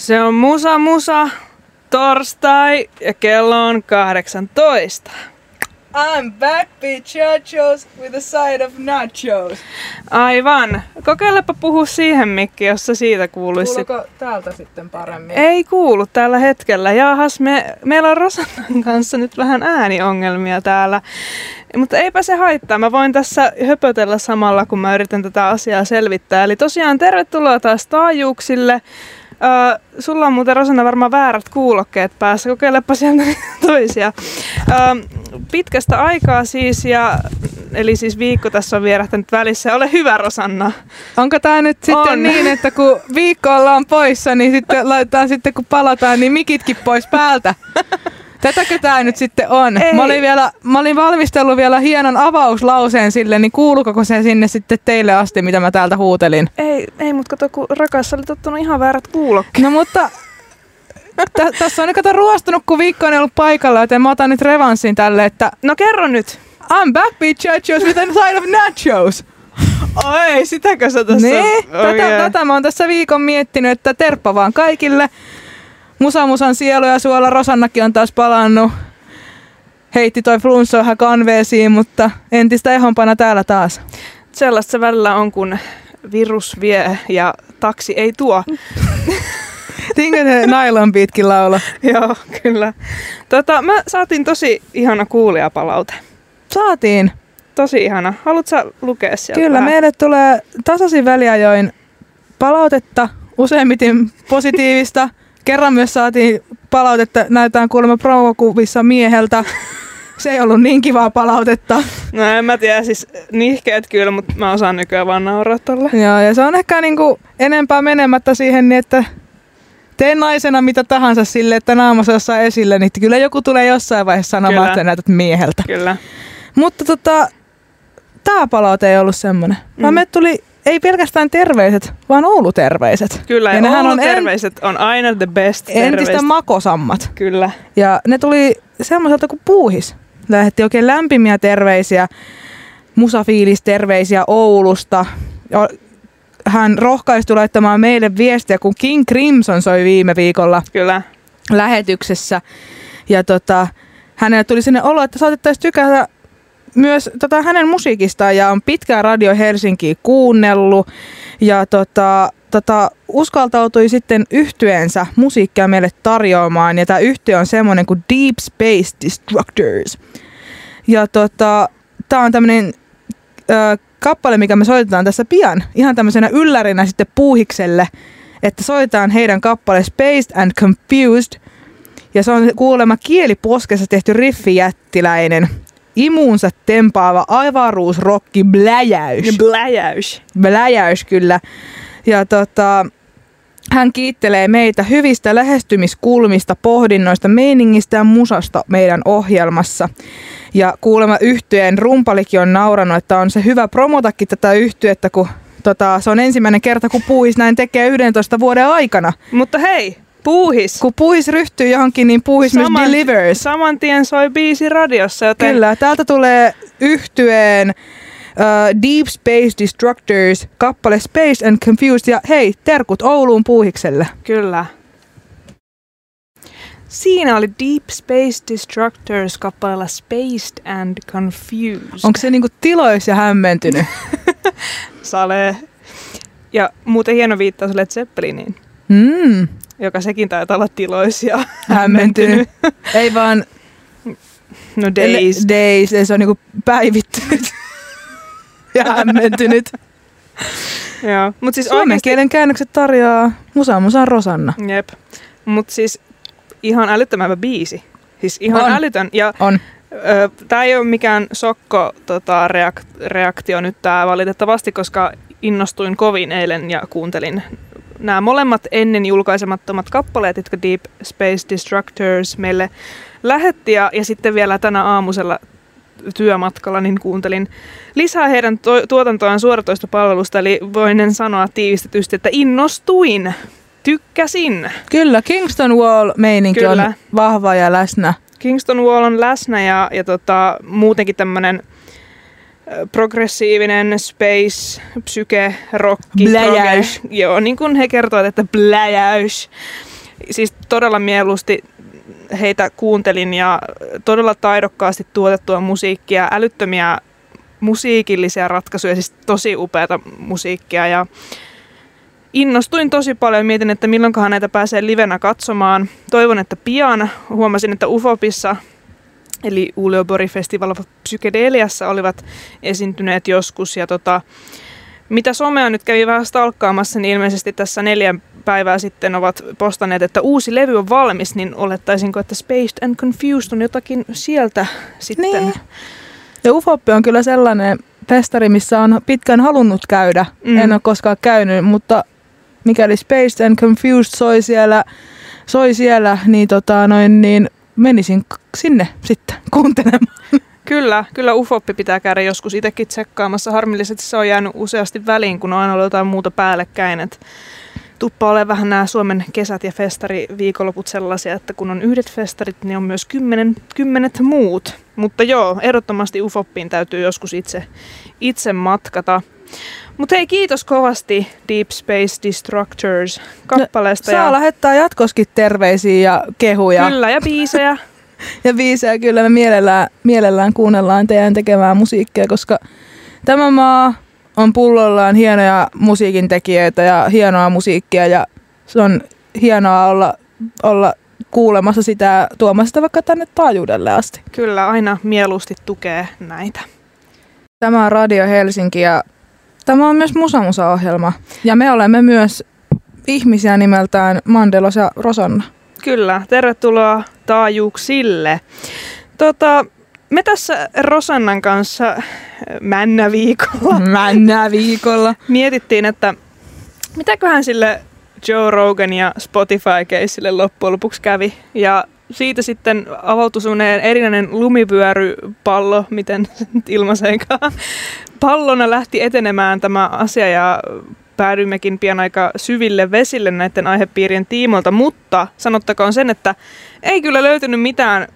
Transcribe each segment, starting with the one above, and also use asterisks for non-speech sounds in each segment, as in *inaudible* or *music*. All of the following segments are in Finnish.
Se on Musa Musa torstai ja kello on 18. I'm back, bichachos, with a side of nachos. Aivan. Kokeilepa puhua siihen mikki, jos se siitä kuuluisi. Kuuluuko täältä sitten paremmin? Ei kuulu tällä hetkellä. Jaahas, me, meillä on Rosannan kanssa nyt vähän ääniongelmia täällä. Mutta eipä se haittaa. Mä voin tässä höpötellä samalla, kun mä yritän tätä asiaa selvittää. Eli tosiaan tervetuloa taas taajuuksille. Öö, sulla on muuten Rosanna varmaan väärät kuulokkeet päässä. Kokeilepa sieltä *laughs* toisia. Öö, pitkästä aikaa siis, ja, eli siis viikko tässä on vierähtänyt välissä. Ole hyvä Rosanna. Onko tämä nyt sitten On. niin, että kun viikko ollaan poissa, niin sitten laitetaan sitten kun palataan, niin mikitkin pois päältä? *laughs* Tätäkö tämä nyt sitten on? Ei. Mä olin, vielä, mä olin valmistellut vielä hienon avauslauseen sille, niin kuuluuko se sinne sitten teille asti, mitä mä täältä huutelin? Ei, ei mutta kato, kun rakas, sä olit ottanut ihan väärät kuulokkeet. No mutta tä- tässä on kato ruostunut, kun viikko on ollut paikalla, joten mä otan nyt revanssin tälle, että No kerro nyt. I'm back, bitchachos, with a side of nachos. Oi, sitäkö sä tässä... Niin, tätä, Okei. tätä mä oon tässä viikon miettinyt, että terppa vaan kaikille. Musa Musan sielu ja suola Rosannakin on taas palannut. Heitti toi flunssa vähän kanveesiin, mutta entistä ehompana täällä taas. Sellaista se välillä on, kun virus vie ja taksi ei tuo. *laughs* Tinkö se nylon pitkin laula? *laughs* Joo, kyllä. Tota, mä saatiin tosi ihana kuulijapalaute. Saatiin. Tosi ihana. Haluatko lukea sieltä Kyllä, vähän? meille tulee tasaisin väliajoin palautetta, useimmiten positiivista. *laughs* Kerran myös saatiin palautetta, näytään kuulemma provokuvissa mieheltä. Se ei ollut niin kivaa palautetta. No en mä tiedä, siis nihkeet kyllä, mutta mä osaan nykyään vaan nauraa tolle. Joo, ja se on ehkä niinku enempää menemättä siihen, niin että tee naisena mitä tahansa sille, että naamassa jossain esille, niin kyllä joku tulee jossain vaiheessa sanomaan, Kyllä. että näytät mieheltä. Kyllä. Mutta tota, tää palaute ei ollut semmonen. Mm. Vaan Mm. me tuli ei pelkästään terveiset, vaan Oulu-terveiset. Kyllä, ja, Ja nehän Oulun on en- terveiset on aina the best Entistä terveiset. makosammat. Kyllä. Ja ne tuli semmoiselta kuin Puuhis. Lähetti oikein lämpimiä terveisiä, musafiilis terveisiä Oulusta. Ja Hän rohkaistui laittamaan meille viestiä, kun King Crimson soi viime viikolla Kyllä. lähetyksessä. Ja tota, hänelle tuli sinne olo, että saatettaisiin tykätä myös tota, hänen musiikistaan ja on pitkään Radio Helsinkiä kuunnellut ja tota, tota, uskaltautui sitten yhtyeensä musiikkia meille tarjoamaan ja tämä yhtye on semmoinen kuin Deep Space Destructors. Ja tota, tämä on tämmöinen kappale, mikä me soitetaan tässä pian, ihan tämmöisenä yllärinä sitten puuhikselle, että soitetaan heidän kappale Spaced and Confused. Ja se on kuulemma kieliposkessa tehty riffijättiläinen, imuunsa tempaava avaruusrokki bläjäys. Ja bläjäys. Bläjäys kyllä. Ja tota, hän kiittelee meitä hyvistä lähestymiskulmista, pohdinnoista, meiningistä ja musasta meidän ohjelmassa. Ja kuulemma yhtyeen rumpalikin on nauranut, että on se hyvä promotakin tätä yhtyettä, kun tota, se on ensimmäinen kerta, kun Puuhis näin tekee 11 vuoden aikana. Mutta hei, puuhis. Kun Puuhis ryhtyy johonkin, niin Puuhis myös delivers. Saman tien soi biisi radiossa, joten Kyllä, täältä tulee yhtyeen uh, Deep Space Destructors kappale Space and Confused ja hei, terkut Ouluun Puuhikselle. Kyllä. Siinä oli Deep Space Destructors kappaleella Spaced and Confused. Onko se niinku tilois ja hämmentynyt? *laughs* Sale. Ja muuten hieno viittaus Led Zeppeliniin, Mm, joka sekin taitaa olla tiloisia. *laughs* hämmentynyt. Ei vaan No days. days, se on niinku päivittynyt *laughs* ja hämmentynyt. Joo. Mut siis Suomen oikeesti... kielen käännökset tarjoaa Musa Musan Rosanna. Jep. Mut siis ihan älyttömän biisi. Siis ihan On. älytön. Ja On. Tämä ei ole mikään sokko tota, reak- reaktio nyt tää valitettavasti, koska innostuin kovin eilen ja kuuntelin nämä molemmat ennen julkaisemattomat kappaleet, jotka Deep Space Destructors meille lähetti. Ja, ja sitten vielä tänä aamusella työmatkalla niin kuuntelin lisää heidän to- tuotantoaan suoratoistopalvelusta, eli voinen sanoa tiivistetysti, että innostuin, tykkäsin. Kyllä, Kingston Wall meininki Kyllä. on vahva ja läsnä. Kingston Wall on läsnä ja, ja tota, muutenkin tämmönen ö, progressiivinen space, psyke, rocki, Bläjäys. proge- Joo, niin kuin he kertovat, että bläjäys. Siis todella mieluusti heitä kuuntelin ja todella taidokkaasti tuotettua musiikkia, älyttömiä musiikillisia ratkaisuja, siis tosi upeata musiikkia ja innostuin tosi paljon. Mietin, että milloinkohan näitä pääsee livenä katsomaan. Toivon, että pian. Huomasin, että Ufopissa eli Uleobori Festival of Psykedeliassa olivat esiintyneet joskus. Ja tota, mitä somea nyt kävi vähän stalkkaamassa, niin ilmeisesti tässä neljän päivää sitten ovat postanneet, että uusi levy on valmis, niin olettaisinko, että Spaced and Confused on jotakin sieltä sitten? Niin. Ja Ufoppi on kyllä sellainen festari, missä on pitkään halunnut käydä. Mm. En ole koskaan käynyt, mutta mikäli Spaced and Confused soi siellä, soi siellä niin, tota, noin, niin menisin sinne sitten kuuntelemaan. Kyllä, kyllä Ufoppi pitää käydä joskus itsekin tsekkaamassa. Harmillisesti se on jäänyt useasti väliin, kun on aina ollut jotain muuta päällekkäin. Et tuppa ole vähän nämä Suomen kesät ja festari viikonloput sellaisia, että kun on yhdet festarit, niin on myös kymmenen, kymmenet muut. Mutta joo, ehdottomasti Ufoppiin täytyy joskus itse, itse matkata. Mutta hei, kiitos kovasti Deep Space Destructors kappaleesta. No, saa ja... lähettää jatkoskin terveisiä ja kehuja. Kyllä, ja biisejä. *laughs* ja biisejä kyllä me mielellään, mielellään kuunnellaan teidän tekemään musiikkia, koska tämä maa on pullollaan hienoja musiikin tekijöitä ja hienoa musiikkia ja se on hienoa olla, olla kuulemassa sitä tuomassa sitä vaikka tänne taajuudelle asti. Kyllä, aina mieluusti tukee näitä. Tämä on Radio Helsinki ja tämä on myös Musa-Musa-ohjelma. Ja me olemme myös ihmisiä nimeltään Mandelos ja Rosanna. Kyllä, tervetuloa taajuuksille. Tota, me tässä Rosannan kanssa männäviikolla, *laughs* männäviikolla. mietittiin, että mitäköhän sille Joe Rogan ja Spotify-keissille loppujen lopuksi kävi. Ja siitä sitten avautui semmoinen erinäinen lumivyörypallo, miten ilmaiseekaan. Pallona lähti etenemään tämä asia ja päädyimmekin pian aika syville vesille näiden aihepiirien tiimoilta, mutta sanottakoon sen, että ei kyllä löytynyt mitään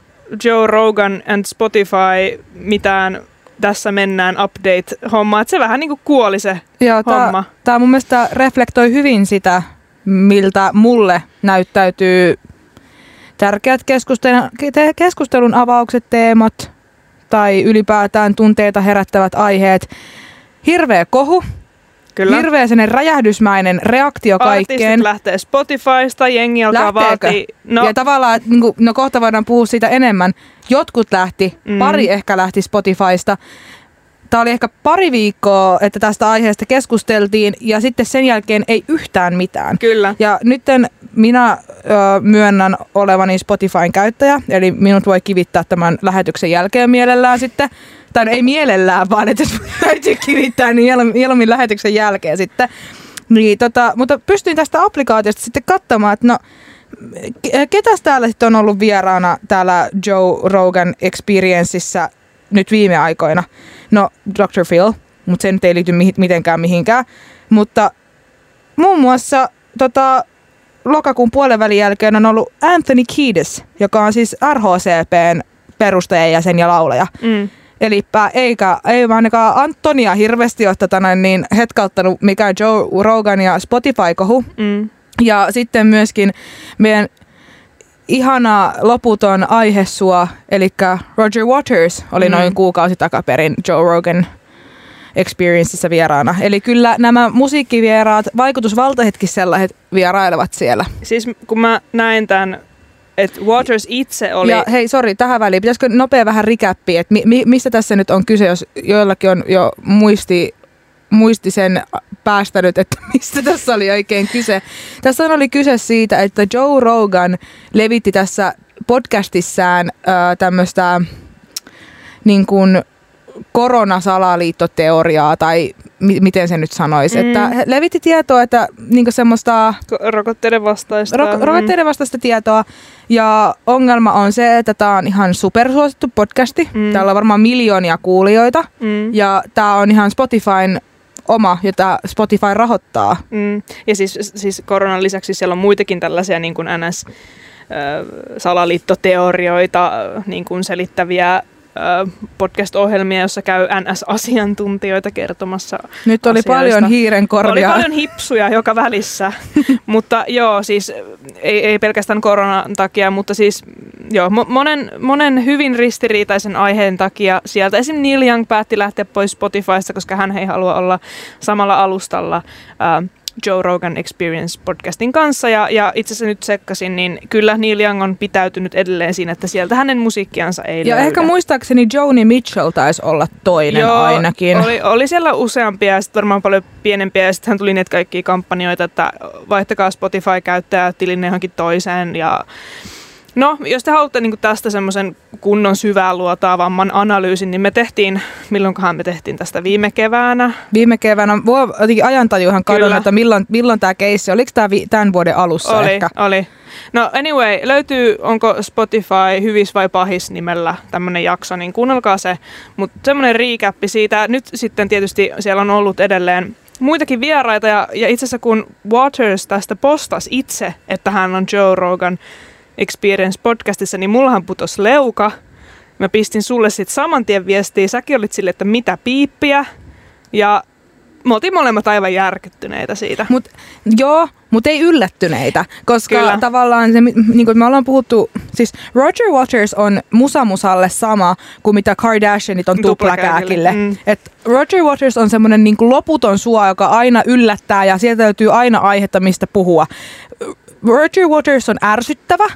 Joe Rogan and Spotify mitään tässä mennään update-homma, että se vähän niin kuin kuoli se Joo, homma. Tämä mun mielestä reflektoi hyvin sitä, miltä mulle näyttäytyy tärkeät keskustelun avaukset, teemat tai ylipäätään tunteita herättävät aiheet. Hirveä kohu, Kyllä. Hirveä sellainen räjähdysmäinen reaktio kaikkeen. Artistit lähtee Spotifysta, jengi alkaa vaatii. No. Ja tavallaan, niin kuin, no kohta voidaan puhua siitä enemmän. Jotkut lähti, mm. pari ehkä lähti Spotifysta. Tämä oli ehkä pari viikkoa, että tästä aiheesta keskusteltiin ja sitten sen jälkeen ei yhtään mitään. Kyllä. Ja nyt minä ö, myönnän olevani Spotifyn käyttäjä, eli minut voi kivittää tämän lähetyksen jälkeen mielellään sitten tai ei mielellään, vaan että jos *laughs* täytyy kirittää, niin mieluummin lähetyksen jälkeen sitten. Niin, tota, mutta pystyin tästä applikaatiosta sitten katsomaan, että no, ketäs täällä sitten on ollut vieraana täällä Joe Rogan Experienceissa nyt viime aikoina? No, Dr. Phil, mutta se nyt ei liity mitenkään mihinkään. Mutta muun muassa tota, lokakuun puolen välin jälkeen on ollut Anthony Kiedis, joka on siis RHCPn perustajajäsen ja laulaja. Mm. Eli eikä, ei ainakaan Antonia hirveästi ole tätä niin hetkauttanut mikä Joe Rogan ja Spotify-kohu. Mm. Ja sitten myöskin meidän ihana loputon aihesua, eli Roger Waters oli mm. noin kuukausi takaperin Joe Rogan Experienceissa vieraana. Eli kyllä nämä musiikkivieraat, vaikutusvaltahetkisellä vierailevat siellä. Siis kun mä näin tämän että Waters itse oli... Ja hei, sori, tähän väliin. Pitäisikö nopea vähän rikäppiä, että mi- mi- mistä tässä nyt on kyse, jos joillakin on jo muisti, muisti sen päästänyt, että *laughs* mistä tässä oli oikein kyse. Tässä oli kyse siitä, että Joe Rogan levitti tässä podcastissään tämmöistä niin kuin koronasalaliittoteoriaa tai mi- miten se nyt sanoisi, mm. että levitti tietoa, että niinku semmoista... Rokotteiden vastaista. Ro- mm. rokotteiden vastaista tietoa. Ja ongelma on se, että tämä on ihan supersuosittu podcasti. Mm. Täällä on varmaan miljoonia kuulijoita. Mm. Ja tämä on ihan Spotifyn oma, jota Spotify rahoittaa. Mm. Ja siis, siis koronan lisäksi siellä on muitakin tällaisia niin kuin NS salaliittoteorioita niin kuin selittäviä podcast-ohjelmia, jossa käy NS-asiantuntijoita kertomassa Nyt oli asioista. paljon hiiren korjaa. Oli paljon hipsuja joka välissä, *laughs* mutta joo, siis ei, ei pelkästään koronan takia, mutta siis joo, monen, monen hyvin ristiriitaisen aiheen takia sieltä esim. Neil Young päätti lähteä pois Spotifysta, koska hän ei halua olla samalla alustalla ää, Joe Rogan Experience podcastin kanssa ja, ja itse asiassa nyt sekkasin, niin kyllä Neil Young on pitäytynyt edelleen siinä, että sieltä hänen musiikkiansa ei Ja löydä. ehkä muistaakseni Joni Mitchell taisi olla toinen Joo, ainakin. Oli, oli siellä useampia ja sitten varmaan paljon pienempiä ja sitten hän tuli niitä kaikkia kampanjoita, että vaihtakaa Spotify-käyttäjä tilinne johonkin toiseen ja No, jos te haluatte niin tästä semmoisen kunnon syvää luotaavamman analyysin, niin me tehtiin, milloinkohan me tehtiin tästä viime keväänä? Viime keväänä, voi jotenkin ajantajuhan kadonnut, että milloin, milloin tämä keissi, oliko tämä vi- tämän vuoden alussa oli, ehkä? Oli, No anyway, löytyy, onko Spotify hyvis vai pahis nimellä tämmöinen jakso, niin kuunnelkaa se. Mutta semmoinen recap siitä, nyt sitten tietysti siellä on ollut edelleen muitakin vieraita ja, ja itse asiassa kun Waters tästä postasi itse, että hän on Joe Rogan Experience podcastissa, niin mullahan putos leuka. Mä pistin sulle sitten saman tien viestiä. Säkin olit sille, että mitä piippiä. Ja me oltiin molemmat aivan järkyttyneitä siitä. Mut, joo, mutta ei yllättyneitä, koska Kyllä. tavallaan se, niin kuin me ollaan puhuttu, siis Roger Waters on musamusalle sama kuin mitä Kardashianit on Tuplakääkille. tuplakääkille. Mm. Et Roger Waters on semmoinen niin loputon suo, joka aina yllättää ja sieltä löytyy aina aihetta, mistä puhua. Roger Waters on ärsyttävä,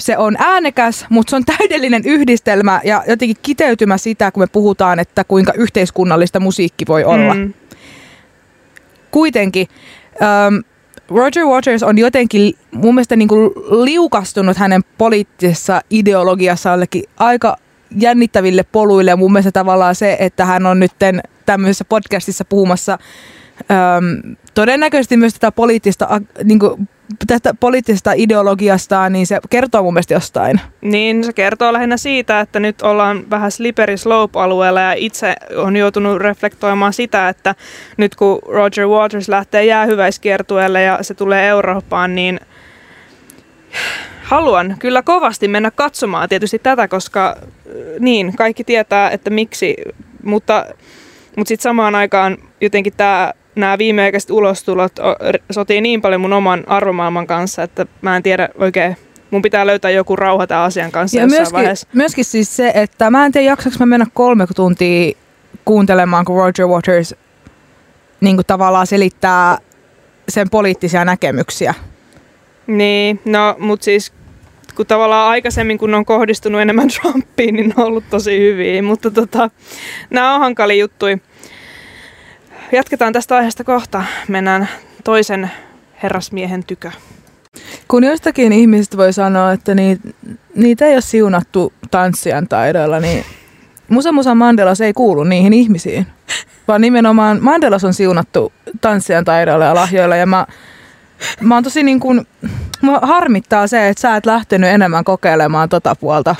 se on äänekäs, mutta se on täydellinen yhdistelmä ja jotenkin kiteytymä sitä, kun me puhutaan, että kuinka yhteiskunnallista musiikki voi olla. Mm. Kuitenkin um, Roger Waters on jotenkin mun mielestä niin kuin liukastunut hänen poliittisessa ideologiassa jollekin aika jännittäville poluille. Ja mun mielestä tavallaan se, että hän on nyt tämmöisessä podcastissa puhumassa um, todennäköisesti myös tätä poliittista, niin kuin, tästä poliittisesta ideologiastaan, niin se kertoo mun mielestä jostain. Niin, se kertoo lähinnä siitä, että nyt ollaan vähän slippery slope-alueella ja itse on joutunut reflektoimaan sitä, että nyt kun Roger Waters lähtee jäähyväiskiertueelle ja se tulee Eurooppaan, niin haluan kyllä kovasti mennä katsomaan tietysti tätä, koska äh, niin, kaikki tietää, että miksi, mutta, mutta sitten samaan aikaan jotenkin tämä nämä viimeaikaiset ulostulot sotii niin paljon mun oman arvomaailman kanssa, että mä en tiedä oikein, mun pitää löytää joku rauha tämän asian kanssa Ja jossain myöskin, vaiheessa. myöskin siis se, että mä en tiedä jaksaks mä mennä kolme tuntia kuuntelemaan, kun Roger Waters niin kuin tavallaan selittää sen poliittisia näkemyksiä. Niin, no mut siis kun tavallaan aikaisemmin kun on kohdistunut enemmän *laughs* Trumpiin, niin ne on ollut tosi hyviä, mutta tota, nämä on hankali juttui. Jatketaan tästä aiheesta kohta. Mennään toisen herrasmiehen tykö. Kun jostakin ihmisistä voi sanoa, että niitä, niitä ei ole siunattu tanssijan taidoilla, niin Musa Musa Mandelas ei kuulu niihin ihmisiin. Vaan nimenomaan Mandelas on siunattu tanssijan taidoilla ja lahjoilla. Ja mä, mä oon tosi niin kuin, mua harmittaa se, että sä et lähtenyt enemmän kokeilemaan tota puolta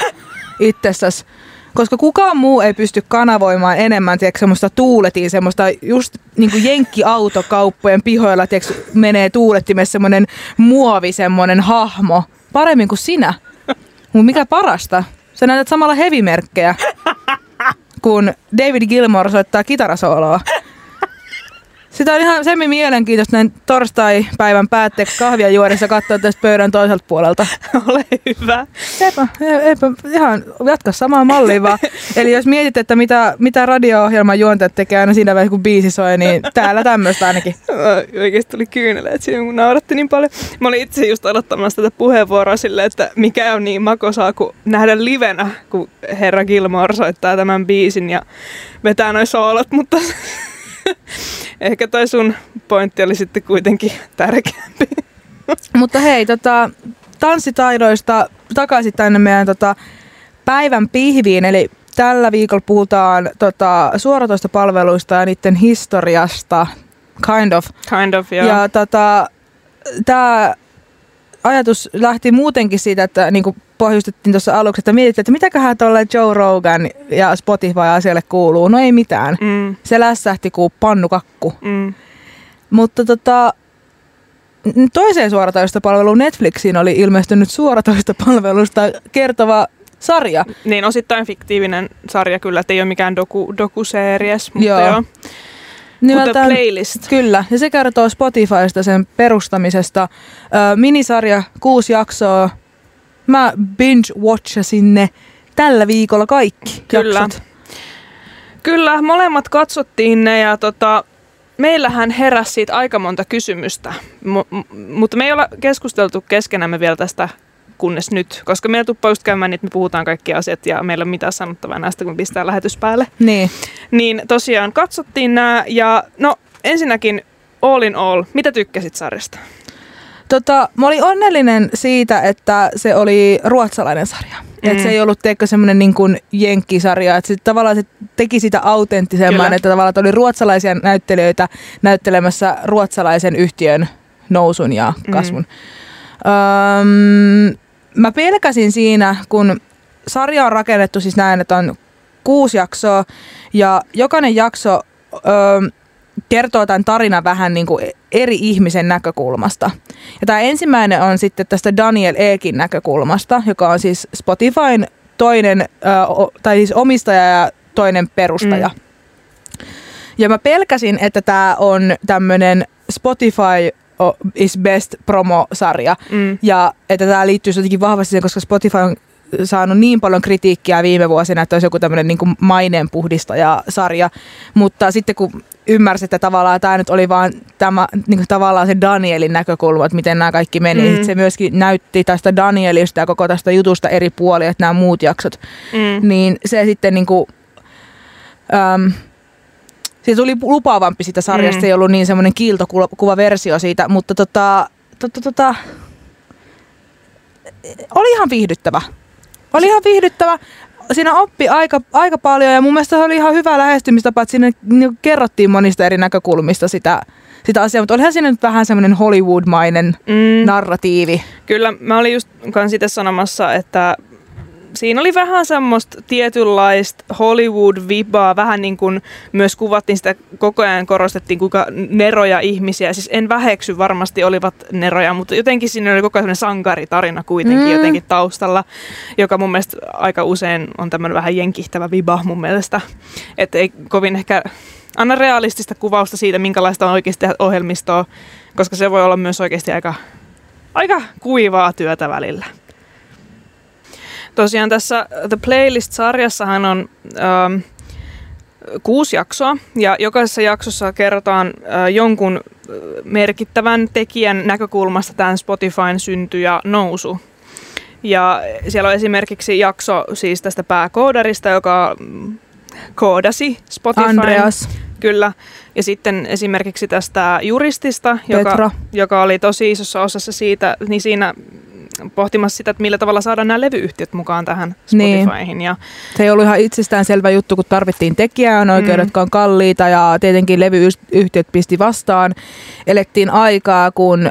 itsessäsi. Koska kukaan muu ei pysty kanavoimaan enemmän tiedätkö, semmoista tuuletiin, semmoista just niin kuin jenkkiautokauppojen pihoilla tiedätkö, menee tuulettimessa semmoinen muovi, semmoinen hahmo. Paremmin kuin sinä. Mutta mikä parasta, sä näytät samalla hevimerkkejä, kun David Gilmore soittaa kitarasooloa. Sitä on ihan semmi mielenkiintoista näin torstai-päivän päätteeksi kahvia juodessa katsoa tästä pöydän toiselta puolelta. *laughs* Ole hyvä. Eipä, eipä, ihan jatka samaa mallia vaan. *laughs* Eli jos mietit, että mitä, mitä radio-ohjelman juontajat tekee aina siinä vaiheessa, kun biisi soi, niin täällä tämmöistä ainakin. *laughs* Oikeasti tuli kyyneleet siinä, kun nauratti niin paljon. Mä olin itse just aloittamassa tätä puheenvuoroa silleen, että mikä on niin makosaa kuin nähdä livenä, kun herra Gilmore soittaa tämän biisin ja vetää noin soolot, mutta *laughs* ehkä toi sun pointti oli sitten kuitenkin tärkeämpi. *laughs* Mutta hei, tota, tanssitaidoista takaisin tänne meidän tota, päivän pihviin. Eli tällä viikolla puhutaan tota, suoratoista palveluista ja niiden historiasta, kind of. Kind of, joo. Ja tota, tämä ajatus lähti muutenkin siitä, että niin kuin pohjustettiin tuossa aluksi, että mietittiin, että mitäköhän tuolle Joe Rogan ja Spotify-asialle kuuluu. No ei mitään. Mm, Se lässähti kuin pannukakku. mm. Mutta tota, toiseen suoratoistopalveluun Netflixiin oli ilmestynyt suoratoistopalvelusta kertova sarja. Niin osittain fiktiivinen sarja kyllä, että ei ole mikään doku, dokuseeries, mutta Joo. joo. joo. Mutta Nimeltään, playlist. Kyllä, ja se kertoo Spotifysta sen perustamisesta. Ö, minisarja, kuusi jaksoa. Mä binge-watchasin ne tällä viikolla kaikki Kyllä. jaksot. Kyllä, molemmat katsottiin ne ja tota, meillähän heräsi siitä aika monta kysymystä, M- mutta me ei olla keskusteltu keskenämme vielä tästä kunnes nyt, koska meillä tuppaa just käymään, niin että me puhutaan kaikki asiat ja meillä ei ole mitään sanottavaa näistä, kun pistää lähetys päälle. Niin. Niin tosiaan katsottiin nämä ja no ensinnäkin all in all, mitä tykkäsit sarjasta? Tota, mä olin onnellinen siitä, että se oli ruotsalainen sarja. Mm. Että se ei ollut teikö semmoinen niin kuin jenkkisarja. Että se tavallaan se teki sitä autenttisemman, Kyllä. että tavallaan oli ruotsalaisia näyttelijöitä näyttelemässä ruotsalaisen yhtiön nousun ja kasvun. Mm. Öm, mä pelkäsin siinä, kun sarja on rakennettu siis näin, että on kuusi jaksoa ja jokainen jakso öö, kertoo tämän tarinan vähän niin kuin eri ihmisen näkökulmasta. Ja tämä ensimmäinen on sitten tästä Daniel Ekin näkökulmasta, joka on siis Spotifyn toinen, tai siis omistaja ja toinen perustaja. Mm. Ja mä pelkäsin, että tämä on tämmöinen Spotify is best promo-sarja. Mm. Ja että tämä liittyy jotenkin vahvasti siihen, koska Spotify on saanut niin paljon kritiikkiä viime vuosina, että olisi joku tämmöinen niin kuin maineenpuhdistaja-sarja. Mutta sitten kun ymmärsi, että tavallaan tämä nyt oli vaan tämä, niin kuin tavallaan se Danielin näkökulma, että miten nämä kaikki meni. Mm. Mm. se myöskin näytti tästä Danielista ja koko tästä jutusta eri puolia, että nämä muut jaksot. Mm. Niin se sitten niin kuin, äm, siitä tuli lupaavampi siitä sarjasta, Mm. ei ollut niin semmoinen kiiltokuva versio siitä, mutta tota, tota, tota, oli ihan viihdyttävä. Oli ihan viihdyttävä. Siinä oppi aika, aika paljon ja mun mielestä se oli ihan hyvä lähestymistapa, että siinä niinku kerrottiin monista eri näkökulmista sitä, sitä asiaa, mutta olihan siinä nyt vähän semmoinen Hollywood-mainen Mm. narratiivi. Kyllä, mä olin just kans itse sanomassa, että siinä oli vähän semmoista tietynlaista Hollywood-vibaa, vähän niin kuin myös kuvattiin sitä, koko ajan korostettiin kuinka neroja ihmisiä, siis en väheksy, varmasti olivat neroja, mutta jotenkin siinä oli koko ajan semmoinen sankaritarina kuitenkin Mm. jotenkin taustalla, joka mun mielestä aika usein on tämmöinen vähän jenkihtävä viba mun mielestä, että ei kovin ehkä anna realistista kuvausta siitä, minkälaista on oikeasti ohjelmistoa, koska se voi olla myös oikeasti aika aika kuivaa työtä välillä. Tosiaan tässä The Playlist-sarjassahan on ähm, kuusi jaksoa ja jokaisessa jaksossa kerrotaan äh, jonkun äh, merkittävän tekijän näkökulmasta tämän Spotifyn synty ja nousu. Ja siellä on esimerkiksi jakso siis tästä pääkoodarista, joka mm, koodasi Spotifyn. Andreas, Kyllä. Ja sitten esimerkiksi tästä juristista, Petra. joka, joka oli tosi isossa osassa siitä, niin siinä pohtimassa sitä, että millä tavalla saadaan nämä levyyhtiöt mukaan tähän Niin. Spotifyhin. Ja, Se ei ollut ihan itsestäänselvä juttu, kun tarvittiin tekijänoikeudet, Mm. jotka on kalliita ja tietenkin levyyhtiöt pisti vastaan. Elettiin aikaa, kun ö,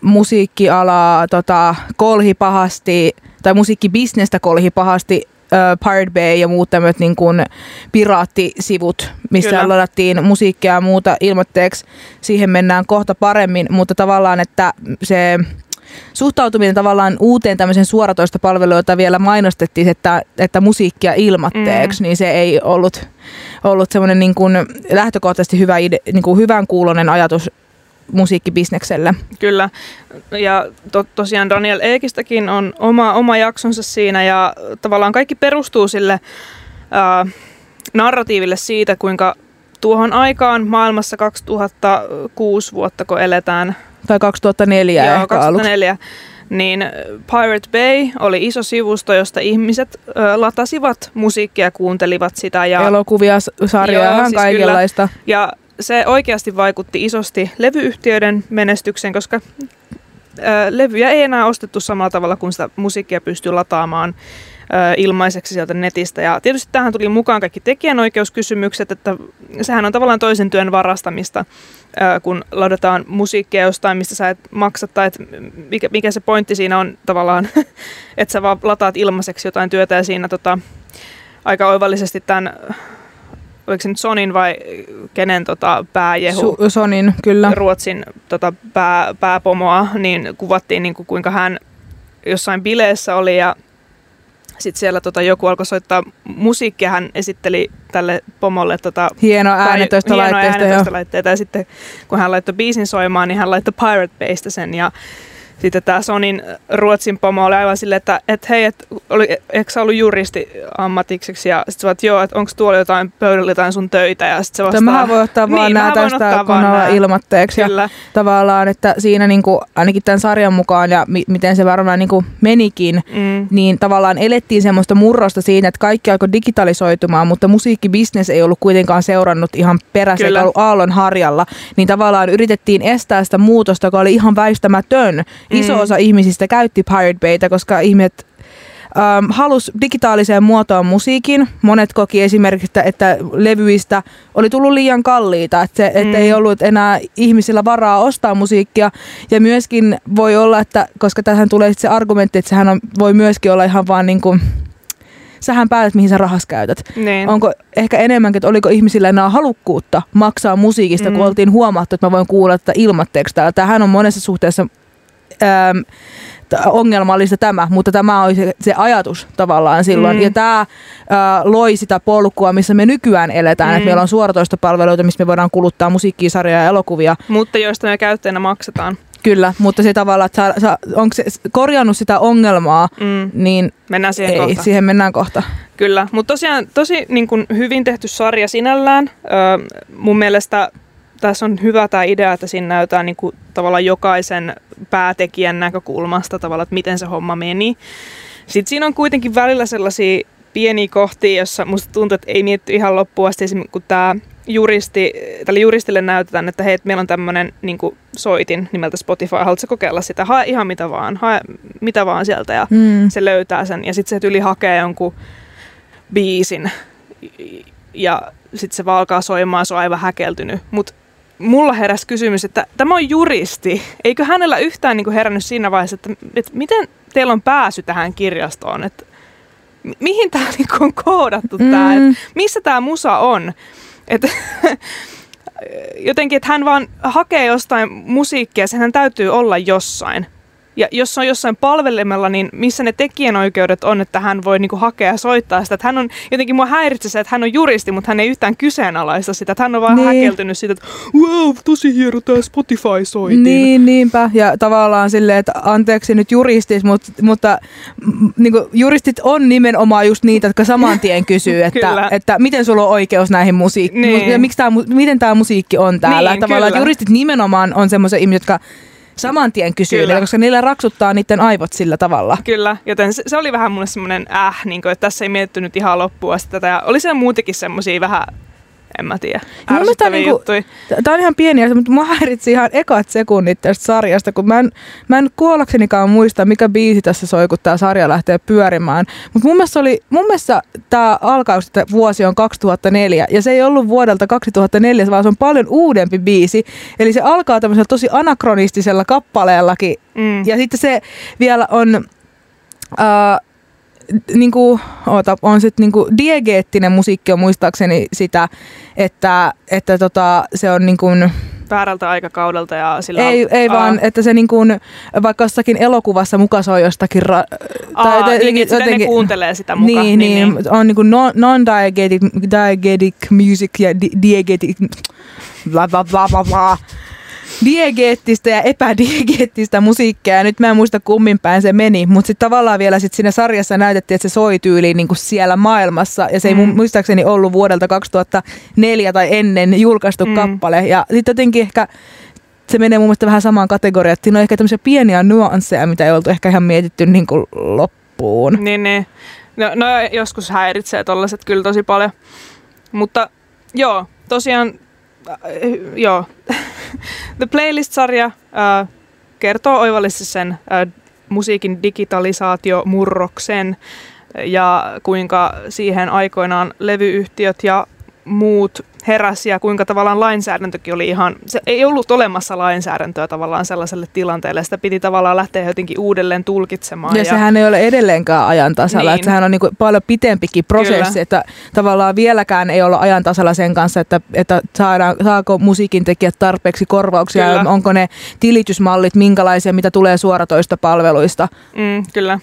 musiikkiala tota, kolhi pahasti, tai musiikkibisnestä kolhi pahasti Pirate Bay ja muut tämmöiset niin kuin piraattisivut, missä Kyllä. ladattiin musiikkia ja muuta ilmoitteeksi. Siihen mennään kohta paremmin, mutta tavallaan, että se suhtautuminen tavallaan uuteen tämmöisen suoratoistopalveluun, jota vielä mainostettiin, että, että musiikkia ilmatteeksi, mm. niin se ei ollut, ollut semmoinen niin kuin lähtökohtaisesti hyvä ide, niin kuin hyvän kuulonen ajatus musiikkibisnekselle. kyllä. Ja to, tosiaan Daniel Eekistäkin on oma, oma jaksonsa siinä ja tavallaan kaikki perustuu sille ää, narratiiville siitä, kuinka tuohon aikaan maailmassa 2006 vuotta, kun eletään, Tai 2004 Joo, ehkä aluksi. 2004. Niin Pirate Bay oli iso sivusto, josta ihmiset ö, latasivat musiikkia ja kuuntelivat sitä. Ja, Elokuvia, sarjoja, Joo, ihan siis kaikenlaista. ja se oikeasti vaikutti isosti levyyhtiöiden menestykseen, koska ö, levyjä ei enää ostettu samalla tavalla kuin sitä musiikkia pystyy lataamaan ilmaiseksi sieltä netistä. Ja tietysti tähän tuli mukaan kaikki tekijänoikeuskysymykset, että sehän on tavallaan toisen työn varastamista, kun ladataan musiikkia jostain, mistä sä et maksa, tai et mikä, mikä se pointti siinä on tavallaan, *laughs* että sä vaan lataat ilmaiseksi jotain työtä ja siinä tota, aika oivallisesti tämän, oliko se nyt Sonin vai kenen tota, pääjehu, Su- Sonin, kyllä. Ruotsin tota, pää, pääpomoa, niin kuvattiin niin kuin, kuinka hän jossain bileessä oli ja sitten siellä tota, joku alkoi soittaa musiikkia, hän esitteli tälle pomolle tota, hieno äänentoistolaitteista. laitteita ja sitten kun hän laittoi biisin soimaan, niin hän laittoi Pirate Baystä sen ja sitten tämä Sonin Ruotsin pomo oli aivan silleen, että et hei, et oli, eikö sä ollut juristi ammatikseksi? Ja sitten sä vaat, joo, että onko tuolla jotain pöydällä jotain sun töitä? Ja sitten se vastaa, Tämähän voi ottaa vaan niin, nämä tästä kunnolla ilmoitteeksi. Kyllä. Ja tavallaan, että siinä niinku, ainakin tämän sarjan mukaan ja mi- miten se varmaan niinku menikin, mm. niin tavallaan elettiin semmoista murrosta siinä, että kaikki alkoi digitalisoitumaan, mutta musiikkibisnes ei ollut kuitenkaan seurannut ihan perässä, eikä ollut aallon harjalla. Niin tavallaan yritettiin estää sitä muutosta, joka oli ihan väistämätön iso mm. osa ihmisistä käytti Pirate Baytä, koska ihmiset ähm, halus digitaaliseen muotoon musiikin. Monet koki esimerkiksi, että, että levyistä oli tullut liian kalliita, että, se, mm. että ei ollut enää ihmisillä varaa ostaa musiikkia. Ja myöskin voi olla, että koska tähän tulee se argumentti, että sehän on, voi myöskin olla ihan vaan niin kuin, sähän päätät, mihin sä rahas käytät. Niin. Onko ehkä enemmänkin, että oliko ihmisillä enää halukkuutta maksaa musiikista, mm. kun oltiin huomattu, että mä voin kuulla tätä ilmatteeksi täällä. Tämähän on monessa suhteessa ähm, ongelmallista tämä, mutta tämä oli se, se ajatus tavallaan silloin. Mm. Ja tämä äh, loi sitä polkua, missä me nykyään eletään, mm. että meillä on suoratoistopalveluita, missä me voidaan kuluttaa musiikkia, sarjoja ja elokuvia. Mutta joista me käyttäjänä maksetaan. Kyllä, mutta se tavallaan, että sa, sa, onko se korjannut sitä ongelmaa, mm. niin mennään siihen ei, kohta. siihen mennään kohta. Kyllä, mutta tosiaan tosi niin kuin, hyvin tehty sarja sinällään. Öö, mun mielestä tässä on hyvä tämä idea, että siinä näytetään niin kuin, tavallaan jokaisen päätekijän näkökulmasta tavallaan, että miten se homma meni. Sitten siinä on kuitenkin välillä sellaisia pieniä kohtia, jossa musta tuntuu, että ei mietty ihan loppuun asti, kun tämä juristi, tälle juristille näytetään, että hei, meillä on tämmöinen niin soitin nimeltä Spotify, haluatko kokeilla sitä, hae ihan mitä vaan, hae mitä vaan sieltä ja mm. se löytää sen. Ja sitten se yli hakee jonkun biisin. Ja sitten se vaan alkaa soimaan, se on aivan häkeltynyt, mutta mulla heräsi kysymys, että tämä on juristi. Eikö hänellä yhtään niin kuin herännyt siinä vaiheessa, että, että miten teillä on pääsy tähän kirjastoon? Että mihin tämä *laughs* niin on koodattu mm. tämä? Että missä tämä musa on? Että *laughs* jotenkin, että hän vaan hakee jostain musiikkia, sehän täytyy olla jossain. Ja jos se on jossain palvelimella, niin missä ne tekijänoikeudet on, että hän voi niinku hakea ja soittaa sitä. Että hän on, jotenkin mua häiritsee se, että hän on juristi, mutta hän ei yhtään kyseenalaista sitä. Että hän on vaan niin. häkeltynyt siitä, että wow, tosi hieno tämä Spotify soitin. Niin, niinpä. Ja tavallaan silleen, että anteeksi nyt juristit, mutta, mutta niinku, juristit on nimenomaan just niitä, jotka saman tien kysyy, *laughs* että, että miten sulla on oikeus näihin musiikkiin. Niin. Ja miksi tää, miten tämä musiikki on täällä. Niin, tavallaan, että juristit nimenomaan on semmoisia ihmisiä, jotka saman tien kysyy niitä, koska niillä raksuttaa niiden aivot sillä tavalla. Kyllä, joten se, se oli vähän mulle semmoinen äh, niin kuin, että tässä ei mietitty nyt ihan loppua tätä. Ja oli siellä muutenkin semmoisia vähän en mä tiedä. Tämä on, niinku, on ihan pieni asia, mutta mua häiritsi ihan ekat sekunnit tästä sarjasta, kun mä en, mä en kuollaksenikaan muista, mikä biisi tässä soi, kun tämä sarja lähtee pyörimään. Mutta mun mielestä, oli, mun mielestä tämä alkaus, että vuosi on 2004, ja se ei ollut vuodelta 2004, vaan se on paljon uudempi biisi. Eli se alkaa tämmöisellä tosi anakronistisella kappaleellakin, mm. ja sitten se vielä on... Uh, niinku, oota, on sitten niinku diegeettinen musiikki on muistaakseni sitä, että, että tota, se on niinku, väärältä aikakaudelta ja sillä Ei, ei aa. vaan, että se niinku, vaikka jossakin elokuvassa muka soi jostakin... Ra- aa, tai jotenkin, niin, jotenkin, jotenkin, ne kuuntelee sitä muka. Niin, niin, niin. on niinku non-diegetic diegetic music ja diegetic... Bla bla bla bla bla diegeettistä ja epädiegeettistä musiikkia. Ja nyt mä en muista kummin päin se meni, mutta sitten tavallaan vielä sit siinä sarjassa näytettiin, että se soi tyyliin niin kuin siellä maailmassa. Ja se ei mm. muistaakseni ollut vuodelta 2004 tai ennen julkaistu mm. kappale. Ja sitten jotenkin ehkä se menee mun mielestä vähän samaan kategoriaan, että siinä on ehkä tämmöisiä pieniä nuansseja, mitä ei oltu ehkä ihan mietitty niin kuin loppuun. Niin, niin. No, no joskus häiritsee tollaset kyllä tosi paljon. Mutta joo, tosiaan, äh, joo, *laughs* The Playlist-sarja äh, kertoo oivallisesti sen äh, musiikin digitalisaatiomurroksen ja kuinka siihen aikoinaan levyyhtiöt ja muut heräsi ja kuinka tavallaan lainsäädäntökin oli ihan, se ei ollut olemassa lainsäädäntöä tavallaan sellaiselle tilanteelle, sitä piti tavallaan lähteä jotenkin uudelleen tulkitsemaan. Ja, ja sehän ei ole edelleenkään ajan tasalla, niin. että sehän on niin kuin paljon pitempikin prosessi, Kyllä. että tavallaan vieläkään ei olla ajan tasalla sen kanssa, että, että saadaan, saako musiikin tekijät tarpeeksi korvauksia, Kyllä. onko ne tilitysmallit minkälaisia, mitä tulee suoratoista palveluista. Mm, kyllä.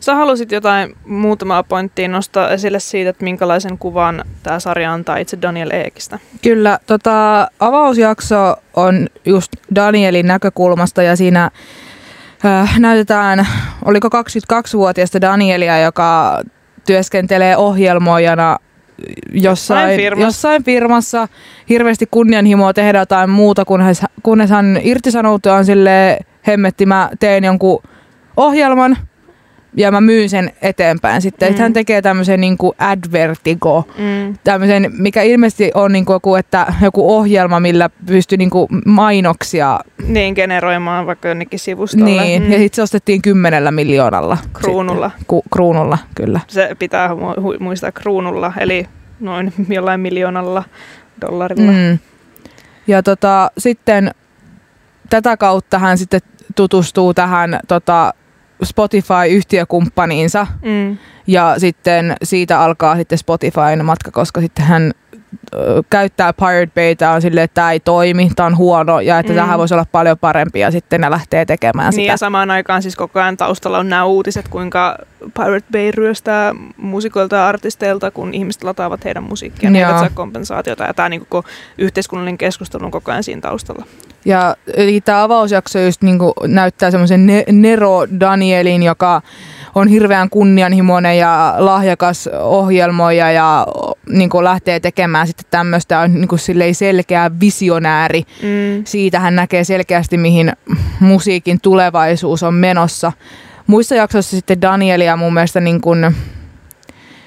Sä halusit jotain muutamaa pointtia nostaa esille siitä, että minkälaisen kuvan tämä sarja antaa itse Daniel Eekistä. Kyllä, tota, avausjakso on just Danielin näkökulmasta ja siinä äh, näytetään, oliko 22-vuotiaista Danielia, joka työskentelee ohjelmoijana jossain, firmassa. jossain firmassa. Hirveästi kunnianhimoa tehdä jotain muuta, kunnes, kunnes hän irtisanoutuaan sille hemmetti, mä teen jonkun ohjelman ja mä myyn sen eteenpäin sitten. Mm. hän tekee tämmöisen niin kuin advertigo, Mm. tämmöisen, mikä ilmeisesti on niin kuin joku, että joku ohjelma, millä pystyy niin kuin mainoksia. Niin, generoimaan vaikka jonnekin sivustolle. Niin, Mm. ja sitten se ostettiin kymmenellä miljoonalla. Kruunulla. Ku, kruunulla, kyllä. Se pitää muistaa kruunulla, eli noin jollain miljoonalla dollarilla. Mm. Ja tota, sitten tätä kautta hän sitten tutustuu tähän tota, Spotify-yhtiökumppaniinsa Mm. ja sitten siitä alkaa sitten Spotifyn matka, koska sitten hän käyttää Pirate Baytä on silleen, että tämä ei toimi, tämä on huono ja että Mm. tähän voisi olla paljon parempi ja sitten ne lähtee tekemään Niin sitä. ja samaan aikaan siis koko ajan taustalla on nämä uutiset, kuinka Pirate Bay ryöstää musikoilta ja artisteilta, kun ihmiset lataavat heidän musiikkia, ne Joo. eivät saa kompensaatiota. Ja tämä niin koko yhteiskunnallinen keskustelu on koko ajan siinä taustalla. Ja eli tämä avausjakso just niinku näyttää semmoisen ne- Nero Danielin, joka on hirveän kunnianhimoinen ja lahjakas ohjelmoija ja niinku lähtee tekemään sitten tämmöistä, on niinku silleen selkeä visionääri. Mm. Siitä hän näkee selkeästi, mihin musiikin tulevaisuus on menossa. Muissa jaksoissa sitten Danielia mun mielestä niin kuin,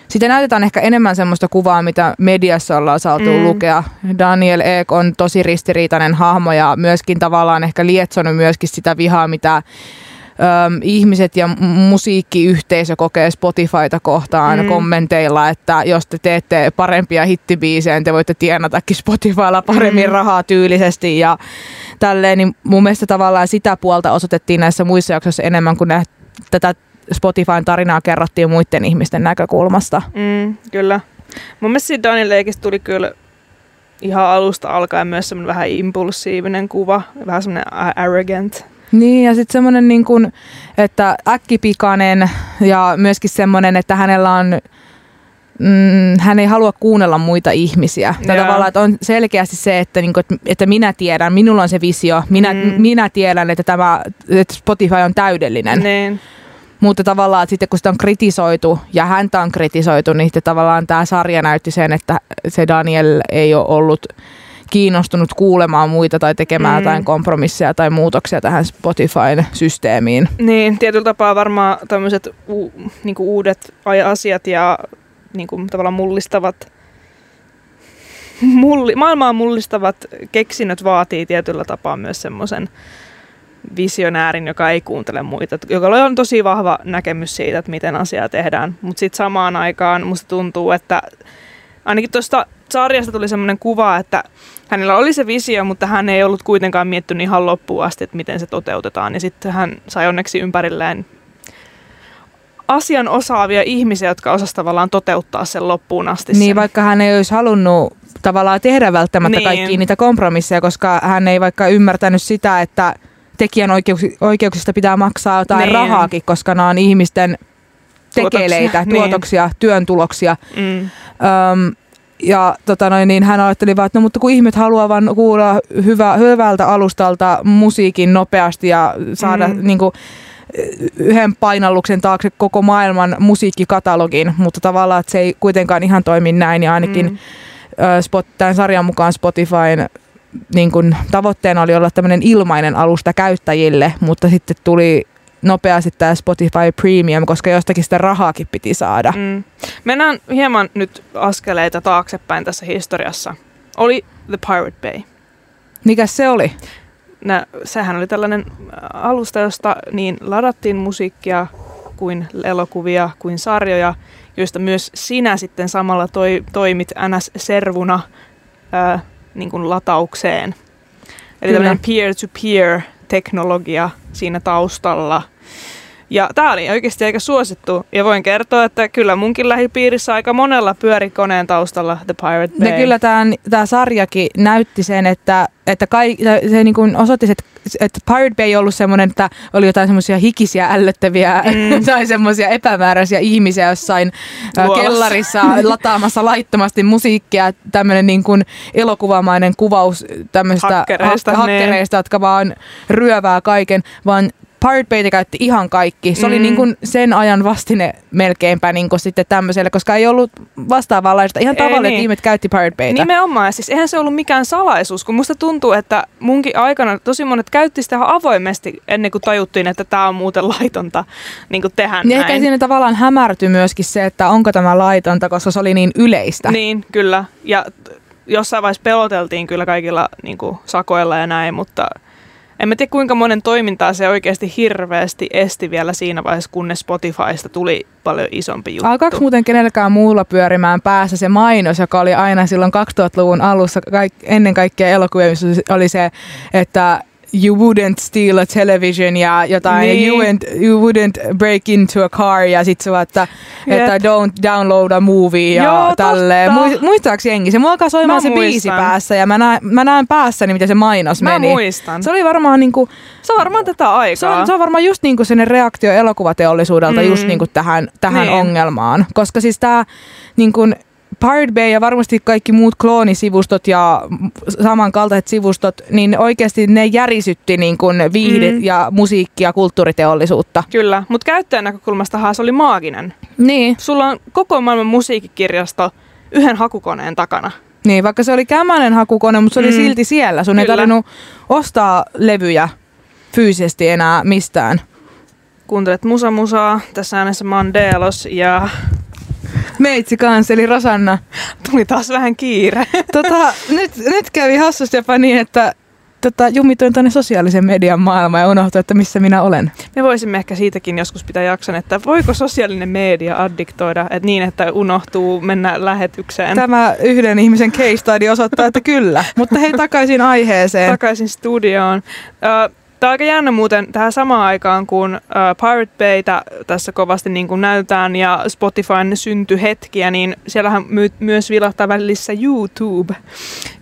sitä näytetään ehkä enemmän semmoista kuvaa, mitä mediassa ollaan saatu mm. lukea. Daniel Ek on tosi ristiriitainen hahmo ja myöskin tavallaan ehkä lietsonut myöskin sitä vihaa, mitä Öm, ihmiset ja musiikkiyhteisö kokee Spotifyta kohtaan Mm. mm. kommenteilla, että jos te teette parempia hittibiisejä, niin te voitte tienatakin Spotifylla paremmin Mm. rahaa tyylisesti ja tälleen, niin mun mielestä tavallaan sitä puolta osoitettiin näissä muissa jaksoissa enemmän kuin ne, tätä Spotifyn tarinaa kerrottiin muiden ihmisten näkökulmasta. Mm, kyllä. Mun mielestä siitä Daniel Leikistä tuli kyllä ihan alusta alkaen myös semmoinen vähän impulsiivinen kuva, vähän semmoinen arrogant. Niin, ja sitten semmoinen, niin kun, että äkkipikainen ja myöskin semmoinen, että hänellä on, mm, hän ei halua kuunnella muita ihmisiä. Tai Joo. tavallaan, että on selkeästi se, että, niin kun, että minä tiedän, minulla on se visio, minä, Mm. mm. minä tiedän, että tämä että Spotify on täydellinen. Niin. Mutta tavallaan, että sitten kun sitä on kritisoitu ja häntä on kritisoitu, niin sitten tavallaan tämä sarja näytti sen, että se Daniel ei ole ollut kiinnostunut kuulemaan muita tai tekemään Mm. jotain kompromisseja tai muutoksia tähän Spotifyn systeemiin. Niin, tietyllä tapaa varmaan tämmöiset u- niinku uudet asiat ja niinku, tavallaan mullistavat, mulli, maailmaa mullistavat keksinnöt vaatii tietyllä tapaa myös semmoisen visionäärin, joka ei kuuntele muita, joka on tosi vahva näkemys siitä, että miten asiaa tehdään. Mutta sitten samaan aikaan musta tuntuu, että ainakin tuosta sarjasta tuli semmoinen kuva, että hänellä oli se visio, mutta hän ei ollut kuitenkaan miettinyt ihan loppuun asti, että miten se toteutetaan. Ja sitten hän sai onneksi ympärilleen asian osaavia ihmisiä, jotka osasivat tavallaan toteuttaa sen loppuun asti. Niin sen. vaikka hän ei olisi halunnut tavallaan tehdä välttämättä Niin. niin. kaikkia niitä kompromisseja, koska hän ei vaikka ymmärtänyt sitä, että tekijän oikeuks- oikeuksista pitää maksaa jotain Niin. niin. rahaakin, koska nämä on ihmisten Tuotoksia, tekeleitä, niin. tuotoksia, työn tuloksia. Mm. Öm, ja tota noin, niin hän ajatteli vaan, että no mutta kun ihmiset haluaa vaan kuulla hyvä, hyvältä alustalta musiikin nopeasti ja saada Mm. niin kuin, yhden painalluksen taakse koko maailman musiikkikatalogin, mutta tavallaan että se ei kuitenkaan ihan toimi näin ja ainakin Mm. mm. Spot, tämän sarjan mukaan Spotifyn niin kun, tavoitteena oli olla tämmöinen ilmainen alusta käyttäjille, mutta sitten tuli nopeasti tämä Spotify Premium, koska jostakin sitä rahaakin piti saada. Mm. Mennään hieman nyt askeleita taaksepäin tässä historiassa. Oli The Pirate Bay. Mikäs se oli? Nä, sehän oli tällainen äh, alusta, josta niin ladattiin musiikkia kuin elokuvia kuin sarjoja, joista myös sinä sitten samalla toi, toimit NS-servuna ää, niin kuin lataukseen. Eli Kyllä. tämmöinen peer-to-peer teknologia siinä taustalla. Ja tää oli oikeasti aika suosittu. Ja voin kertoa, että kyllä munkin lähipiirissä aika monella pyöri koneen taustalla The Pirate Bay. Ja kyllä tämä sarjakin näytti sen, että, että kai, se niin kuin osoitti, että, että Pirate Bay ei ollut semmoinen, että oli jotain semmoisia hikisiä, ällöttäviä mm. *laughs* tai semmoisia epämääräisiä ihmisiä jossain Luolassa. kellarissa lataamassa laittomasti musiikkia. Tämmöinen niin kuin elokuvamainen kuvaus tämmöistä hakkereista, hak- hakkereista jotka vaan ryövää kaiken, vaan Pirate Bay käytti ihan kaikki. Se mm. oli niin kuin sen ajan vastine melkeinpä niin kuin sitten tämmöiselle, koska ei ollut vastaavanlaista. Ihan tavallinen niin. ihmiset käytti Pirate Baytä. Nimenomaan. Siis eihän se ollut mikään salaisuus, kun musta tuntuu, että munkin aikana tosi monet käytti sitä avoimesti ennen kuin tajuttiin, että tämä on muuten laitonta niin kuin tehdä niin näin. Ehkä siinä tavallaan hämärtyi myöskin se, että onko tämä laitonta, koska se oli niin yleistä. Niin, kyllä. Ja jossain vaiheessa peloteltiin kyllä kaikilla niin kuin, sakoilla ja näin, mutta en mä tiedä kuinka monen toimintaa se oikeasti hirveästi esti vielä siinä vaiheessa, kunnes Spotifysta tuli paljon isompi juttu. Alkaako muuten kenelläkään muulla pyörimään päässä se mainos, joka oli aina silloin 2000-luvun alussa ennen kaikkea elokuvia, oli se, että you wouldn't steal a television ja jotain, niin. you, wouldn't, you wouldn't break into a car ja sit se että, että don't download a movie ja Joo, tälleen. Muistaaks jengi? Se mulla alkaa soimaan se biisi päässä ja mä näen, mä näen päässäni, miten se mainos mä meni. muistan. Se oli varmaan niinku... Se on varmaan tätä aikaa. Se on, se on varmaan just niinku sellainen reaktio elokuvateollisuudelta mm. just niinku tähän, tähän niin. ongelmaan. Koska siis tää niin kuin, Pirate Bay ja varmasti kaikki muut kloonisivustot ja samankaltaiset sivustot, niin oikeasti ne järisytti niin kuin viihde- mm. ja musiikki- ja kulttuuriteollisuutta. Kyllä, mutta käyttäjän näkökulmasta se oli maaginen. Niin. Sulla on koko maailman musiikkikirjasto yhden hakukoneen takana. Niin, vaikka se oli kämänen hakukone, mutta se oli mm. silti siellä. Sun Kyllä. ei tarvinnut ostaa levyjä fyysisesti enää mistään. Kuuntelet Musa Musaa, tässä äänessä Mandelos ja meitsi kanssa, eli Rosanna. Tuli taas vähän kiire. Tota, nyt, nyt kävi hassusti jopa niin, että tota, jumitoin tänne sosiaalisen median maailmaan ja unohtui, että missä minä olen. Me voisimme ehkä siitäkin joskus pitää jakson, että voiko sosiaalinen media addiktoida että niin, että unohtuu mennä lähetykseen. Tämä yhden ihmisen case study osoittaa, että kyllä. Mutta hei takaisin aiheeseen. Takaisin studioon. Uh, Tämä on aika jännä muuten tähän samaan aikaan, kun Pirate Baytä tässä kovasti niin kuin näytetään ja Spotifyn syntyhetkiä, niin siellähän my- myös vilahtaa välissä YouTube,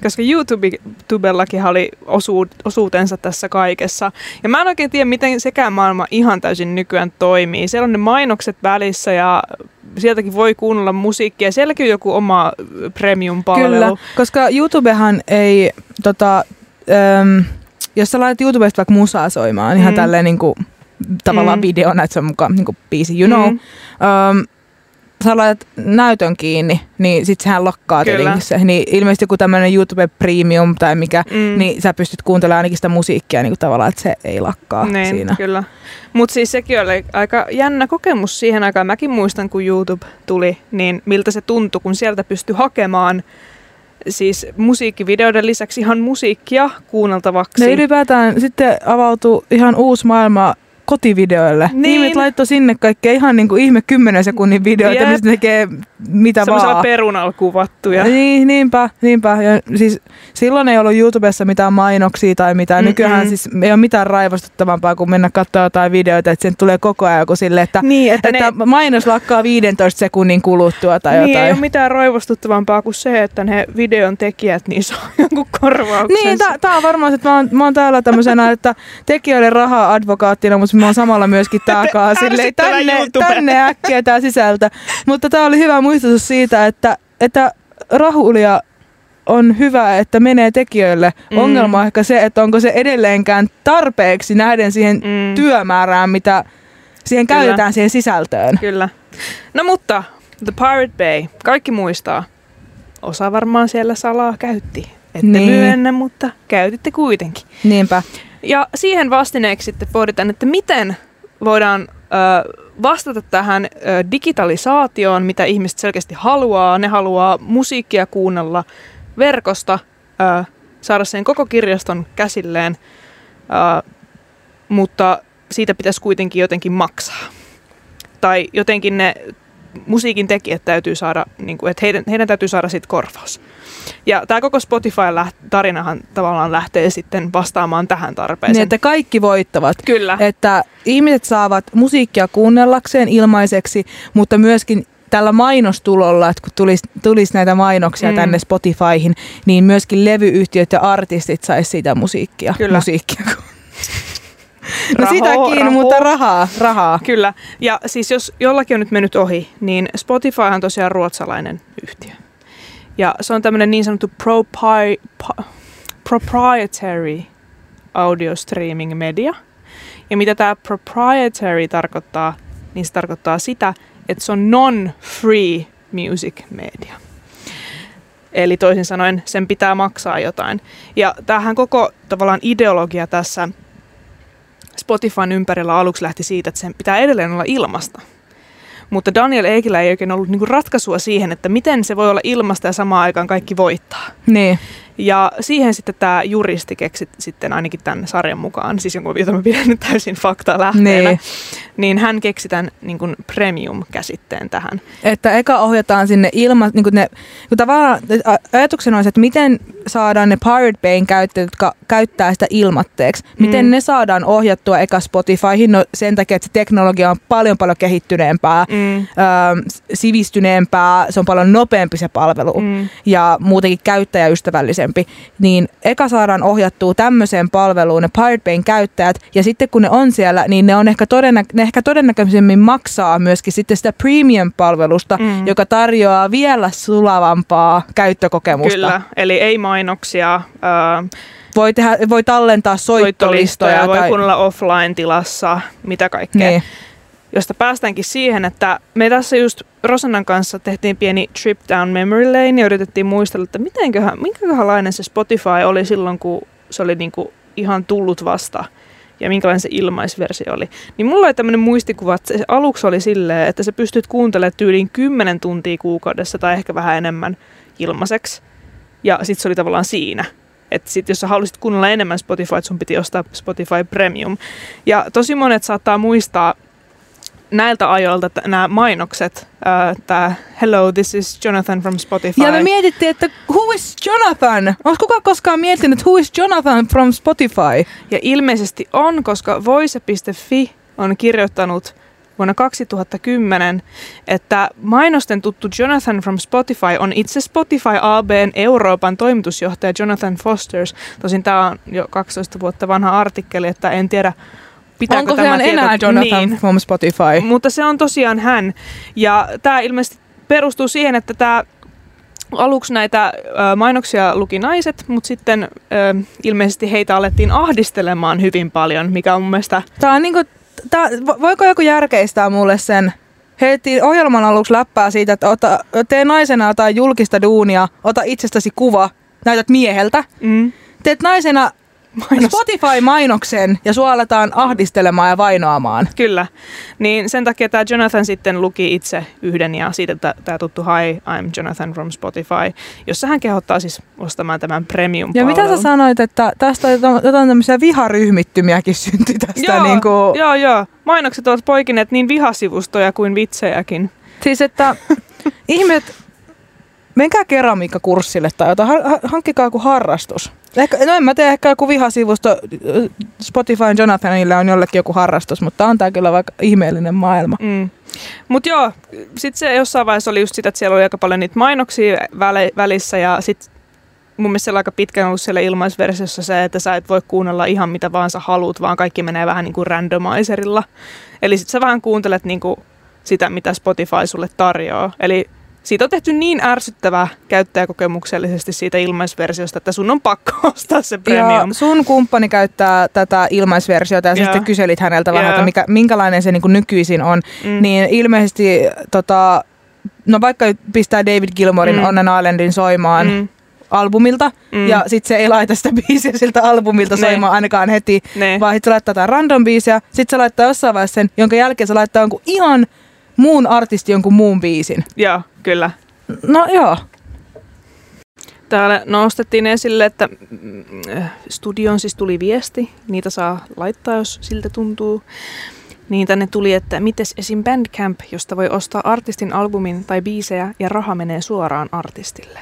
koska YouTubellakin oli osu- osuutensa tässä kaikessa. Ja mä en oikein tiedä, miten sekään maailma ihan täysin nykyään toimii. Siellä on ne mainokset välissä ja sieltäkin voi kuunnella musiikkia. Sielläkin on joku oma premium-palvelu. Kyllä, koska YouTubehan ei tota, jos sä laitat YouTubesta vaikka musaa soimaan, mm. ihan tälleen niin kuin, tavallaan mm. videona, että se on mukaan niin kuin biisi, you know. Mm. Um, sä laitat näytön kiinni, niin sit sehän lokkaa tietenkin se. Niin ilmeisesti joku tämmöinen YouTube Premium tai mikä, mm. niin sä pystyt kuuntelemaan ainakin sitä musiikkia niin kuin tavallaan, että se ei lakkaa niin, siinä. kyllä. Mutta siis sekin oli aika jännä kokemus siihen aikaan. Mäkin muistan, kun YouTube tuli, niin miltä se tuntui, kun sieltä pystyi hakemaan siis musiikkivideoiden lisäksi ihan musiikkia kuunneltavaksi. Ne ylipäätään sitten avautuu ihan uusi maailma kotivideoille. Niin. Ihmiset laittoi sinne kaikkea ihan niin kuin ihme 10 sekunnin videoita, mistä tekee mitä vaan. perunalla kuvattuja. Niin, niinpä, niinpä. Ja siis silloin ei ollut YouTubessa mitään mainoksia tai mitään. Mm-mm. Nykyään siis ei ole mitään raivostuttavampaa kuin mennä katsoa jotain videoita, että sen tulee koko ajan joku sille, että, niin, että, että ne... mainos lakkaa 15 sekunnin kuluttua tai niin, jotain. ei ole mitään raivostuttavampaa kuin se, että ne videon tekijät niin saa jonkun korvauksen. Niin, tämä on varmaan, että mä oon, mä oon täällä tämmöisenä, että tekijöille rahaa advokaattina, mutta mä oon samalla myöskin taakaa silleen, tänne, tänne äkkiä tämä sisältö. Mutta tämä oli hyvä muistutus siitä, että, että rahulia on hyvä, että menee tekijöille. Mm. Ongelma on ehkä se, että onko se edelleenkään tarpeeksi nähden siihen mm. työmäärään, mitä siihen Kyllä. käytetään siihen sisältöön. Kyllä. No mutta The Pirate Bay, kaikki muistaa. Osa varmaan siellä salaa käytti. Ette niin. myönnä, mutta käytitte kuitenkin. Niinpä. Ja siihen vastineeksi sitten pohditaan, että miten voidaan ö, vastata tähän ö, digitalisaatioon, mitä ihmiset selkeästi haluaa. Ne haluaa musiikkia kuunnella verkosta, ö, saada sen koko kirjaston käsilleen, ö, mutta siitä pitäisi kuitenkin jotenkin maksaa. Tai jotenkin ne musiikin tekijät täytyy saada, niin kuin, että heidän, heidän täytyy saada siitä korvaus. Ja tämä koko Spotify-tarinahan tavallaan lähtee sitten vastaamaan tähän tarpeeseen. Niin, että kaikki voittavat. Kyllä. Että ihmiset saavat musiikkia kuunnellakseen ilmaiseksi, mutta myöskin tällä mainostulolla, että kun tulisi, tulisi näitä mainoksia mm. tänne Spotifyhin, niin myöskin levyyhtiöt ja artistit saisi siitä musiikkia. Kyllä. musiikkia. *laughs* no Raho, sitäkin, raho. mutta rahaa, rahaa. Kyllä. Ja siis jos jollakin on nyt mennyt ohi, niin Spotify on tosiaan ruotsalainen yhtiö. Ja se on tämmöinen niin sanottu propi- pa- proprietary audio streaming media. Ja mitä tämä proprietary tarkoittaa, niin se tarkoittaa sitä, että se on non-free music media. Eli toisin sanoen sen pitää maksaa jotain. Ja tämähän koko tavallaan ideologia tässä Spotifyn ympärillä aluksi lähti siitä, että sen pitää edelleen olla ilmasta. Mutta Daniel Eikillä ei oikein ollut niinku ratkaisua siihen, että miten se voi olla ilmasta ja samaan aikaan kaikki voittaa. Niin. Ja siihen sitten tämä juristi keksi sitten ainakin tämän sarjan mukaan, siis jonkun, jota mä pidän nyt täysin faktaa lähteenä, Niin. niin hän keksi tämän niin kuin premium-käsitteen tähän. Että eka ohjataan sinne ilma, niin kuin ne, kun tavallaan ajatuksena on se, että miten saadaan ne Pirate Bayn käyttäjät, jotka käyttää sitä ilmatteeksi, miten Mm. ne saadaan ohjattua eka Spotifyhin, no sen takia, että se teknologia on paljon paljon kehittyneempää, Mm. öö, s- sivistyneempää, se on paljon nopeampi se palvelu Mm. ja muutenkin käyttäjäystävällisempi, niin eka saadaan ohjattua tämmöiseen palveluun ne Pirate Bayn käyttäjät, ja sitten kun ne on siellä, niin ne, on ehkä, todennä, ne ehkä todennäköisemmin maksaa myöskin sitten sitä premium-palvelusta, Mm. joka tarjoaa vielä sulavampaa käyttökokemusta. Kyllä, eli ei mainoksia, ää, Voi, tehdä, voi tallentaa soittolistoja. soittolistoja, voi tai, kuunnella offline-tilassa, mitä kaikkea. niin. Josta päästäänkin siihen, että me tässä just Rosannan kanssa tehtiin pieni trip down memory lane ja yritettiin muistella, että mitenköhän, minkälainen se Spotify oli silloin, kun se oli niinku ihan tullut vasta ja minkälainen se ilmaisversio oli. Niin mulla oli tämmöinen muistikuva, että se aluksi oli silleen, että sä pystyt kuuntelemaan tyyliin 10 tuntia kuukaudessa tai ehkä vähän enemmän ilmaiseksi. Ja sit se oli tavallaan siinä. Että sit jos sä halusit kuunnella enemmän Spotify, sun piti ostaa Spotify Premium. Ja tosi monet saattaa muistaa näiltä ajoilta t- nämä mainokset. Tämä Hello, this is Jonathan from Spotify. Ja me mietittiin, että who is Jonathan? Onko kukaan koskaan miettinyt, who is Jonathan from Spotify? ja ilmeisesti on, koska voise.fi on kirjoittanut vuonna 2010, että mainosten tuttu Jonathan from Spotify on itse Spotify ABn Euroopan toimitusjohtaja Jonathan Fosters. Tosin tämä on jo 12 vuotta vanha artikkeli, että en tiedä, pitääkö Onko tämä se enää tieto- Jonathan Niin. from Spotify? Mutta se on tosiaan hän. Ja tämä ilmeisesti perustuu siihen, että tämä aluksi näitä ö, mainoksia luki naiset, mutta sitten ö, ilmeisesti heitä alettiin ahdistelemaan hyvin paljon, mikä on mun mielestä... Tää on niinku, tää, vo- voiko joku järkeistää mulle sen? Heitettiin ohjelman aluksi läppää siitä, että ota, tee naisena jotain julkista duunia, ota itsestäsi kuva, näytät mieheltä. Mm, Teet naisena mainos. Spotify-mainoksen ja sua aletaan ahdistelemaan ja vainoamaan. Kyllä. Niin sen takia tämä Jonathan sitten luki itse yhden ja siitä tämä tuttu Hi, I'm Jonathan from Spotify, jossa hän kehottaa siis ostamaan tämän premium Ja mitä sä sanoit, että tästä jotain jotain tämmöisiä viharyhmittymiäkin syntyi tästä Joo, niinku... joo, joo. Mainokset ovat poikineet niin vihasivustoja kuin vitsejäkin. Siis että *laughs* ihmiset, menkää keramiikkakurssille tai jotain, ha- ha- hankkikaa joku harrastus. Ehkä, no en mä tiedä, ehkä joku vihasivusto äh, Spotify Jonathanille on jollekin joku harrastus, mutta on tää kyllä vaikka ihmeellinen maailma. Mm. Mutta joo, sitten se jossain vaiheessa oli just sitä, että siellä oli aika paljon niitä mainoksia väle- välissä ja sitten mun mielestä siellä aika pitkään ollut siellä ilmaisversiossa se, että sä et voi kuunnella ihan mitä vaan sä haluat, vaan kaikki menee vähän niin kuin randomizerilla. Eli sitten sä vähän kuuntelet niin kuin sitä, mitä Spotify sulle tarjoaa. Eli siitä on tehty niin ärsyttävää käyttäjäkokemuksellisesti siitä ilmaisversiosta, että sun on pakko *laughs* ostaa se premium. Ja sun kumppani käyttää tätä ilmaisversiota ja Joo. sitten kyselit häneltä vähän, Joo. että mikä, minkälainen se niin kuin nykyisin on. Mm. Niin ilmeisesti, tota, no vaikka pistää David Gilmorin Mm. mm. Onnen Islandin soimaan mm. Albumilta, mm. ja sit se ei laita sitä biisiä siltä albumilta Ne. soimaan ainakaan heti, Ne. vaan sit se laittaa jotain random biisiä, sit se laittaa jossain vaiheessa sen, jonka jälkeen se laittaa jonkun ihan muun artisti jonkun muun biisin. Joo, kyllä. No joo. Täällä nostettiin esille, että mm, studion siis tuli viesti. Niitä saa laittaa, jos siltä tuntuu. Niin tänne tuli, että mites esim. Bandcamp, josta voi ostaa artistin albumin tai biisejä ja raha menee suoraan artistille.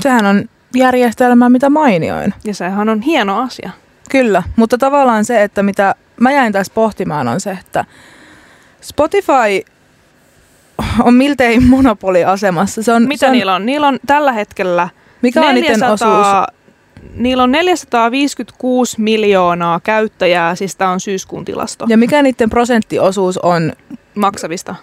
Sehän on järjestelmä mitä mainioin. Ja sehän on hieno asia. Kyllä, mutta tavallaan se, että mitä mä jäin tässä pohtimaan on se, että Spotify on miltei monopoliasemassa. Se on, Mitä se on, niillä on? Niillä on tällä hetkellä Mikä on niiden 400 osuus? Niillä on 456 miljoonaa käyttäjää, siis tämä on syyskuun tilasto Ja mikä niiden prosenttiosuus on, maksavista.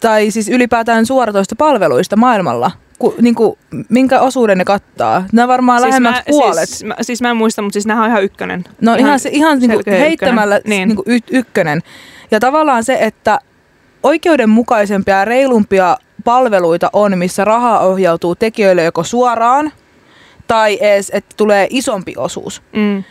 tai siis ylipäätään suoratoista palveluista maailmalla? Ku, niin kuin, minkä osuuden ne kattaa? Nämä varmaan lähemmät mä, puolet. Siis mä, siis mä en muista, mutta siis nämä on ihan ykkönen. No ihan, se, ihan niin kuin heittämällä ykkönen. niin. Niin. Niin kuin y- ykkönen. Ja tavallaan se, että oikeudenmukaisempia ja reilumpia palveluita on, missä rahaa ohjautuu tekijöille joko suoraan tai edes, että tulee isompi osuus. Mm.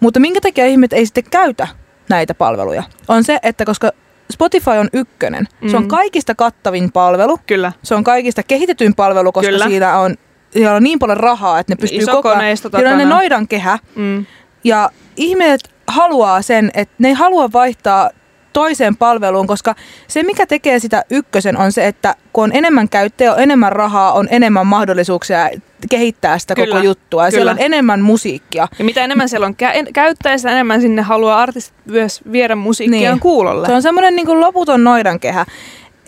Mutta minkä takia ihmiset ei sitten käytä näitä palveluja? On se, että koska Spotify on ykkönen, mm. se on Mm. kaikista kattavin palvelu, Kyllä. se on kaikista kehitetyin palvelu, koska Kyllä. siinä on, siellä on niin paljon rahaa, että ne pystyy Iso koko ajan... Siellä on ne noidan kehä, Mm. ja ihmiset haluaa sen, että ne ei halua vaihtaa toiseen palveluun, koska se mikä tekee sitä ykkösen on se, että kun on enemmän käyttäjä, on enemmän rahaa, on enemmän mahdollisuuksia kehittää sitä Kyllä, koko juttua. Ja siellä on kyllä. enemmän musiikkia. Ja mitä enemmän siellä on kä- käyttäjä, sitä enemmän sinne haluaa artistit myös viedä musiikkia Niin. kuulolle. Se on semmoinen niin loputon noidankehä.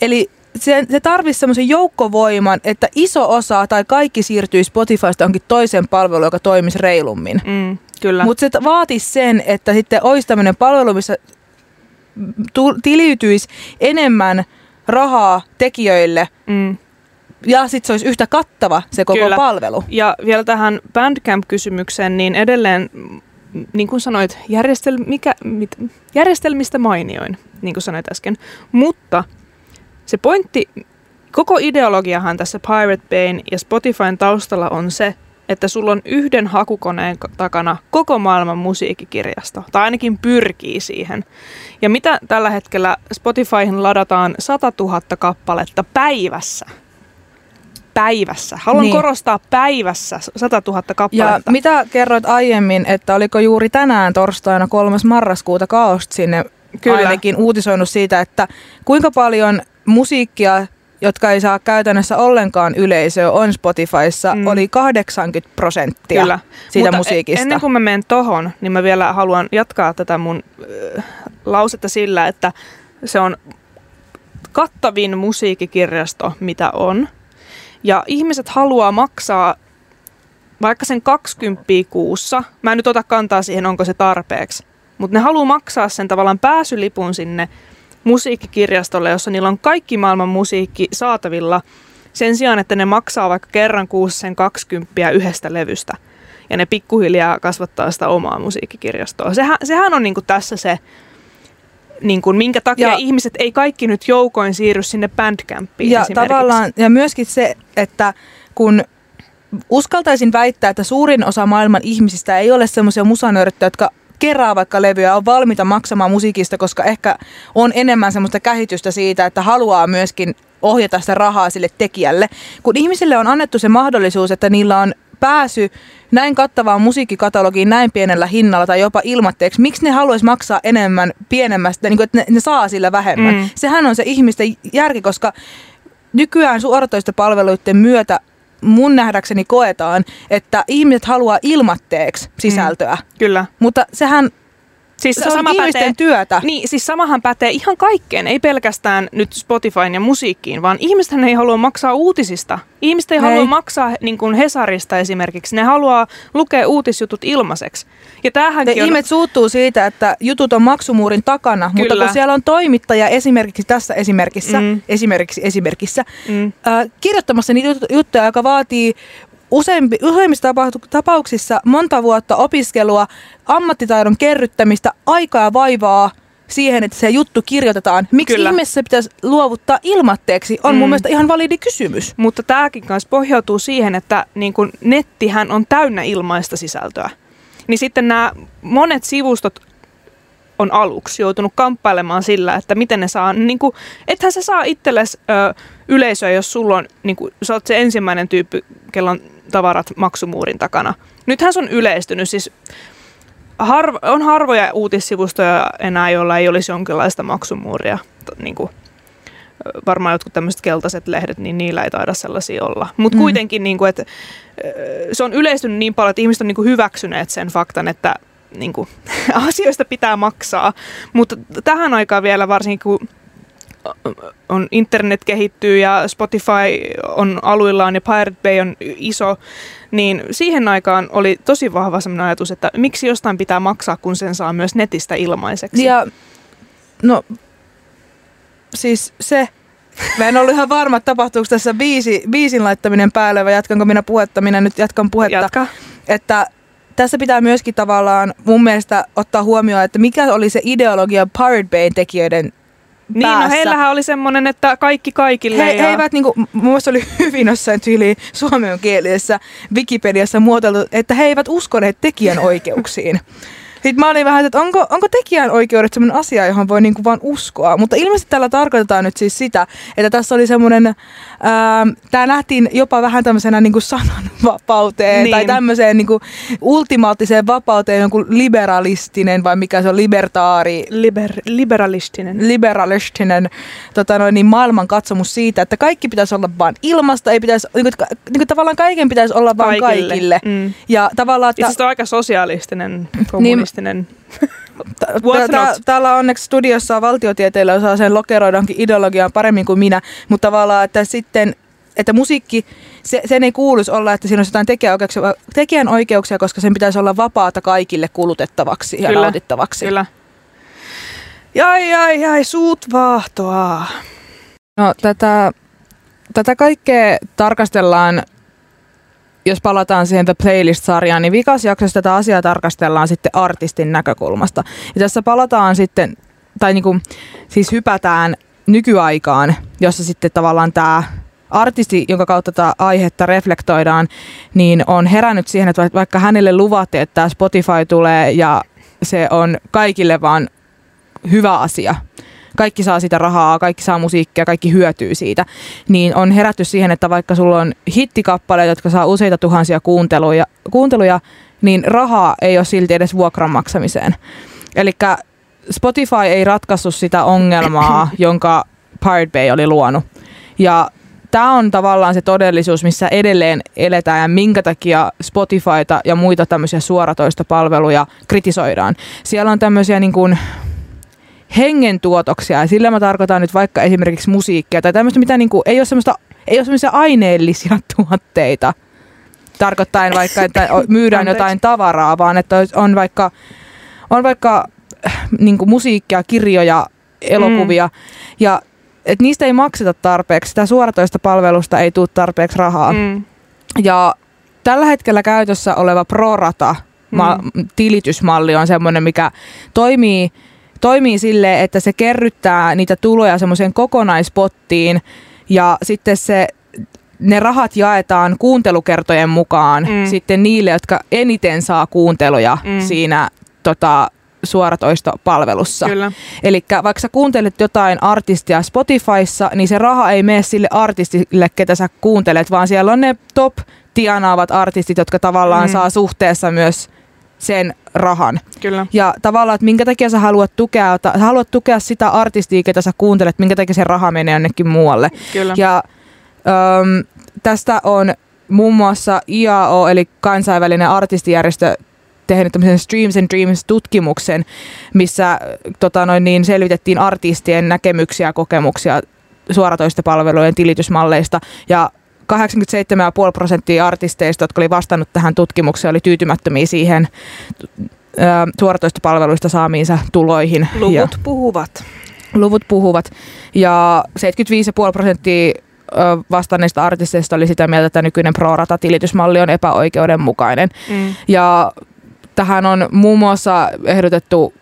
Eli se, se tarvitsisi semmoisen joukkovoiman, että iso osa tai kaikki siirtyisi Spotifysta johonkin toiseen palveluun, joka toimisi reilummin. Mm, kyllä. Mutta se vaatisi sen, että sitten olisi tämmöinen palvelu, missä tiliytyisi enemmän rahaa tekijöille mm. ja sitten se olisi yhtä kattava se koko Kyllä. palvelu. Ja vielä tähän Bandcamp-kysymykseen, niin edelleen, mm, niin kuin sanoit, järjestel, mikä, mit, järjestelmistä mainioin, niin kuin sanoit äsken. Mutta se pointti, koko ideologiahan tässä Pirate Bayn ja Spotifyn taustalla on se, että sulla on yhden hakukoneen takana koko maailman musiikkikirjasto, tai ainakin pyrkii siihen. Ja mitä tällä hetkellä Spotifyhin ladataan 100 000 kappaletta päivässä. Päivässä. Haluan Niin. korostaa päivässä 100 000 Ja kappaletta. mitä kerroit aiemmin, että oliko juuri tänään torstaina 3. marraskuuta Kaost sinne Kyllä. ainakin uutisoinut siitä, että kuinka paljon musiikkia, jotka ei saa käytännössä ollenkaan yleisöä, on Spotifyssa, mm. Oli 80 prosenttia Kyllä. siitä Mutta e- musiikista. Ennen kuin mä menen tohon, niin mä vielä haluan jatkaa tätä mun äh, lausetta sillä, että se on kattavin musiikkikirjasto, mitä on. Ja ihmiset haluaa maksaa vaikka sen 20 kuussa. Mä en nyt ota kantaa siihen, onko se tarpeeksi. Mutta ne haluaa maksaa sen tavallaan pääsylipun sinne musiikkikirjastolle, jossa niillä on kaikki maailman musiikki saatavilla sen sijaan, että ne maksaa vaikka kerran kuussa sen 20 yhdestä levystä. Ja ne pikkuhiljaa kasvattaa sitä omaa musiikkikirjastoa. Sehän, sehän on niinku tässä se, niinku, minkä takia Ja- ihmiset ei kaikki nyt joukoin siirry sinne Bandcampiin Ja tavallaan, ja myöskin se, että kun uskaltaisin väittää, että suurin osa maailman ihmisistä ei ole semmoisia musanörttejä, jotka kerää vaikka levyä ja on valmiita maksamaan musiikista, koska ehkä on enemmän semmoista käsitystä siitä, että haluaa myöskin ohjata sitä rahaa sille tekijälle. Kun ihmisille on annettu se mahdollisuus, että niillä on pääsy näin kattavaan musiikkikatalogiin näin pienellä hinnalla tai jopa ilmatteeksi, miksi ne haluaisi maksaa enemmän pienemmästä, niin kuin, että ne, ne saa sillä vähemmän. Mm. Sehän on se ihmisten järki, koska nykyään suoratoista palveluiden myötä mun nähdäkseni koetaan, että ihmiset haluaa ilmatteeksi sisältöä. Mm. Kyllä. Mutta sehän Siis se on ihmisten työtä. Niin, siis samahan pätee ihan kaikkeen, ei pelkästään nyt Spotifyn ja musiikkiin, vaan ihmisethän ei halua maksaa uutisista. Ihmiset ei, Ei. halua maksaa niin kuin Hesarista esimerkiksi, ne haluaa lukea uutisjutut ilmaiseksi. Ja tämähänkin on... ihmiset suuttuu siitä, että jutut on maksumuurin takana, mutta Kyllä. kun siellä on toimittaja esimerkiksi tässä esimerkissä, mm. Esimerkiksi esimerkissä, Mm. äh, kirjoittamassa niitä jut- juttuja, joka vaatii useampi, useimmissa tapau- tapauksissa monta vuotta opiskelua, ammattitaidon kerryttämistä, aikaa ja vaivaa siihen, että se juttu kirjoitetaan. Miksi Kyllä. ihmeessä se pitäisi luovuttaa ilmatteeksi, on mm. mun mielestä ihan validi kysymys. Mutta tämäkin kanssa pohjautuu siihen, että niin kun nettihän on täynnä ilmaista sisältöä. Niin sitten nämä monet sivustot on aluksi joutunut kamppailemaan sillä, että miten ne saa, niin kuin, ethän sä saa itsellesi ö, yleisöä, jos sulla on, niin kuin, sä oot se ensimmäinen tyyppi, kello on tavarat maksumuurin takana. Nythän se on yleistynyt, siis harv, on harvoja uutissivustoja enää, joilla ei olisi jonkinlaista maksumuuria. Niin kuin, varmaan jotkut tämmöiset keltaiset lehdet, niin niillä ei taida sellaisia olla. Mutta Mm. kuitenkin, niin kuin, että se on yleistynyt niin paljon, että ihmiset on niin kuin hyväksyneet sen faktan, että niin kuin, *laughs* asioista pitää maksaa. Mutta tähän aikaan vielä varsinkin, kun on internet kehittyy ja Spotify on aluillaan ja Pirate Bay on iso, niin siihen aikaan oli tosi vahva sellainen ajatus, että miksi jostain pitää maksaa, kun sen saa myös netistä ilmaiseksi. Ja no, siis se, mä en ollut ihan varma, että tapahtuuko tässä biisi, biisin laittaminen päälle vai jatkanko minä puhetta, minä nyt jatkan puhetta. Jatka. Että tässä pitää myöskin tavallaan mun mielestä ottaa huomioon, että mikä oli se ideologia Pirate Bayn tekijöiden Niin, no päässä. heillähän oli semmoinen, että kaikki kaikille. He, ja... he eivät niinku, mun mielestä oli *laughs* hyvin jossain tyyliin suomenkielisessä Wikipediassa muotoiltu, että he eivät uskoneet tekijänoikeuksiin. Sitten mä olin vähän, että onko, onko tekijänoikeudet sellainen asia, johon voi niinku vaan uskoa. Mutta ilmeisesti tällä tarkoitetaan nyt siis sitä, että tässä oli semmoinen, tämä nähtiin jopa vähän tämmöisenä niinku sananvapauteen niin. tai Niin. tämmöiseen niinku ultimaattiseen vapauteen jonkun liberalistinen vai mikä se on, libertaari, Liber, liberalistinen. liberalistinen tota noin, niin maailman katsomus siitä, että kaikki pitäisi olla vain ilmasta, ei pitäisi, niin kuin, niin kuin tavallaan kaiken pitäisi olla vain kaikille. kaikille. Mm. Ja tavallaan, Itse että asiassa on aika sosialistinen, kommunistinen. What's tää- täällä onneksi studiossa valtiotieteillä osaa sen lokeroidankin ideologiaan paremmin kuin minä, mutta tavallaan, että sitten että musiikki, se, sen ei kuuluisi olla, että siinä olisi jotain tekijänoikeuksia, tekijänoikeuksia, koska sen pitäisi olla vapaata kaikille kulutettavaksi ja Kyllä, nautittavaksi. Kyllä. Jai, jai, jai, suut vaahtoa. No tätä, tätä kaikkea tarkastellaan, jos palataan siihen The Playlist-sarjaan, niin vikas jaksossa tätä asiaa tarkastellaan sitten artistin näkökulmasta. Ja tässä palataan sitten, tai niinku, siis hypätään nykyaikaan, jossa sitten tavallaan tämä artisti, jonka kautta tätä aihetta reflektoidaan, niin on herännyt siihen, että vaik- vaikka hänelle luvattiin, että tämä Spotify tulee ja se on kaikille vaan hyvä asia, kaikki saa sitä rahaa, kaikki saa musiikkia, kaikki hyötyy siitä, niin on herätty siihen, että vaikka sulla on hittikappaleita, jotka saa useita tuhansia kuunteluja, kuunteluja niin rahaa ei ole silti edes vuokran maksamiseen. Eli Spotify ei ratkaissut sitä ongelmaa, *coughs* jonka Pirate Bay oli luonut. Ja tämä on tavallaan se todellisuus, missä edelleen eletään ja minkä takia Spotifyta ja muita tämmöisiä suoratoista palveluja kritisoidaan. Siellä on tämmöisiä niin kuin hengentuotoksia ja sillä mä tarkoitan nyt vaikka esimerkiksi musiikkia tai tämmöistä, mitä niin kuin, ei ole semmoista ei ole semmoisia aineellisia *laughs* tuotteita tarkoittaen vaikka, että myydään Anteeksi. jotain tavaraa, vaan että on vaikka, on vaikka niin musiikkia, kirjoja, elokuvia mm. ja et niistä ei makseta tarpeeksi, sitä suoratoista palvelusta ei tule tarpeeksi rahaa. Mm. Mm. Ja tällä hetkellä käytössä oleva prorata tilitysmalli on semmoinen, mikä toimii, toimii silleen, että se kerryttää niitä tuloja semmoiseen kokonaispottiin ja sitten se ne rahat jaetaan kuuntelukertojen mukaan Mm. sitten niille, jotka eniten saa kuunteluja Mm. siinä tota, suoratoistopalvelussa. Eli vaikka sä kuuntelet jotain artistia Spotifyssa, niin se raha ei mene sille artistille, ketä sä kuuntelet, vaan siellä on ne top tienaavat artistit, jotka tavallaan mm. saa suhteessa myös sen rahan. Kyllä. Ja tavallaan, että minkä takia sä haluat tukea, sä haluat tukea sitä artistia, ketä sä kuuntelet, minkä takia se raha menee jonnekin muualle. Kyllä. Ja äm, tästä on muun muassa IAO, eli kansainvälinen artistijärjestö, tehnyt tämmöisen Streams and Dreams-tutkimuksen, missä tota noin, niin selvitettiin artistien näkemyksiä ja kokemuksia suoratoistopalvelujen tilitysmalleista. Ja 87,5 prosenttia artisteista, jotka oli vastannut tähän tutkimukseen, oli tyytymättömiä siihen suoratoistopalveluista saamiinsa tuloihin. Ja Luvut puhuvat. luvut puhuvat. Ja 75,5 prosenttia vastanneista artisteista oli sitä mieltä, että nykyinen pro-rata-tilitysmalli on epäoikeudenmukainen. Mm. Ja tähän on muun muassa ehdotettu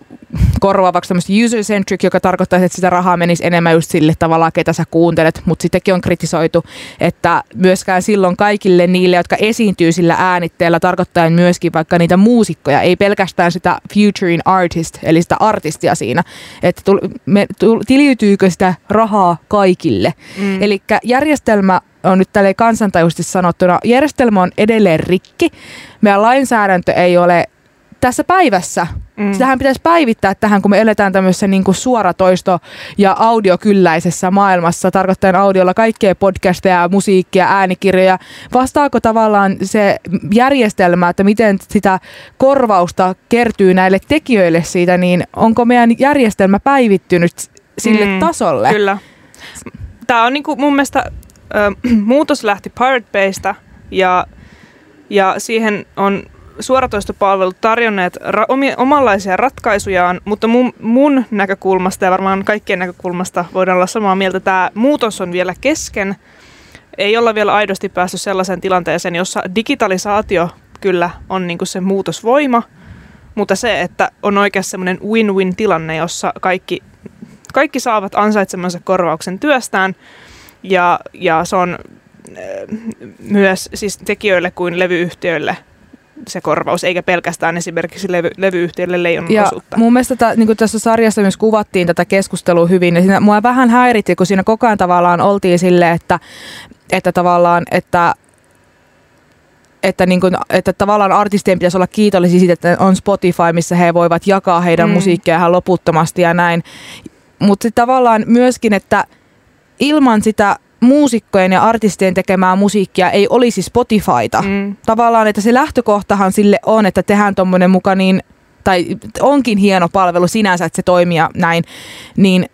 korvaavaksi tämmöistä user-centric, joka tarkoittaisi, että sitä rahaa menisi enemmän just sille tavalla, ketä sä kuuntelet, mutta sittenkin on kritisoitu, että myöskään silloin kaikille niille, jotka esiintyy sillä äänitteellä, tarkoittaen myöskin vaikka niitä muusikkoja, ei pelkästään sitä featuring artist, eli sitä artistia siinä, että tul, me, tul, tiliytyykö sitä rahaa kaikille. Mm. Eli järjestelmä on nyt tälleen kansantajuisesti sanottuna, järjestelmä on edelleen rikki. Meidän lainsäädäntö ei ole tässä päivässä. Mm. Sitähän pitäisi päivittää tähän, kun me eletään tämmöisessä niin kuin suoratoisto- ja audiokylläisessä maailmassa, tarkoittaen audiolla kaikkea podcasteja, musiikkia, äänikirjoja. Vastaako tavallaan se järjestelmä, että miten sitä korvausta kertyy näille tekijöille siitä, niin onko meidän järjestelmä päivittynyt sille Mm, tasolle? Kyllä. Tämä on niinku mun mielestä, ö, *clears throat* muutos lähti Pirate Baystä ja, ja siihen on suoratoistopalvelut tarjonneet ra- omia, omanlaisia ratkaisujaan, mutta mun, mun näkökulmasta ja varmaan kaikkien näkökulmasta voidaan olla samaa mieltä, tämä muutos on vielä kesken. Ei olla vielä aidosti päästy sellaiseen tilanteeseen, jossa digitalisaatio kyllä on niinku se muutosvoima, mutta se, että on oikeasti semmoinen win-win tilanne, jossa kaikki, kaikki saavat ansaitsemansa korvauksen työstään ja, ja se on äh, myös siis tekijöille kuin levyyhtiöille se korvaus, eikä pelkästään esimerkiksi levy, levyyhtiöille leijonan Ja osuutta. mun mielestä tätä, niin tässä sarjassa myös kuvattiin tätä keskustelua hyvin. Ja siinä, mua vähän häiritti, kun siinä koko ajan tavallaan oltiin silleen, että, että tavallaan, että että, niin kuin, että tavallaan artistien pitäisi olla kiitollisia siitä, että on Spotify, missä he voivat jakaa heidän Mm. mm. musiikkia ihan loputtomasti ja näin. Mutta tavallaan myöskin, että ilman sitä muusikkojen ja artistien tekemää musiikkia ei olisi Spotifyta Mm, tavallaan, että se lähtökohtahan sille on, että tehdään tuommoinen muka niin, tai onkin hieno palvelu sinänsä, että se toimii ja näin, niin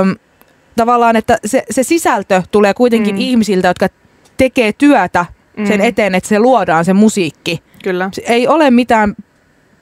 öm, tavallaan, että se, se sisältö tulee kuitenkin Mm. ihmisiltä, jotka tekee työtä sen mm, eteen, että se luodaan se musiikki. Kyllä. Se ei ole mitään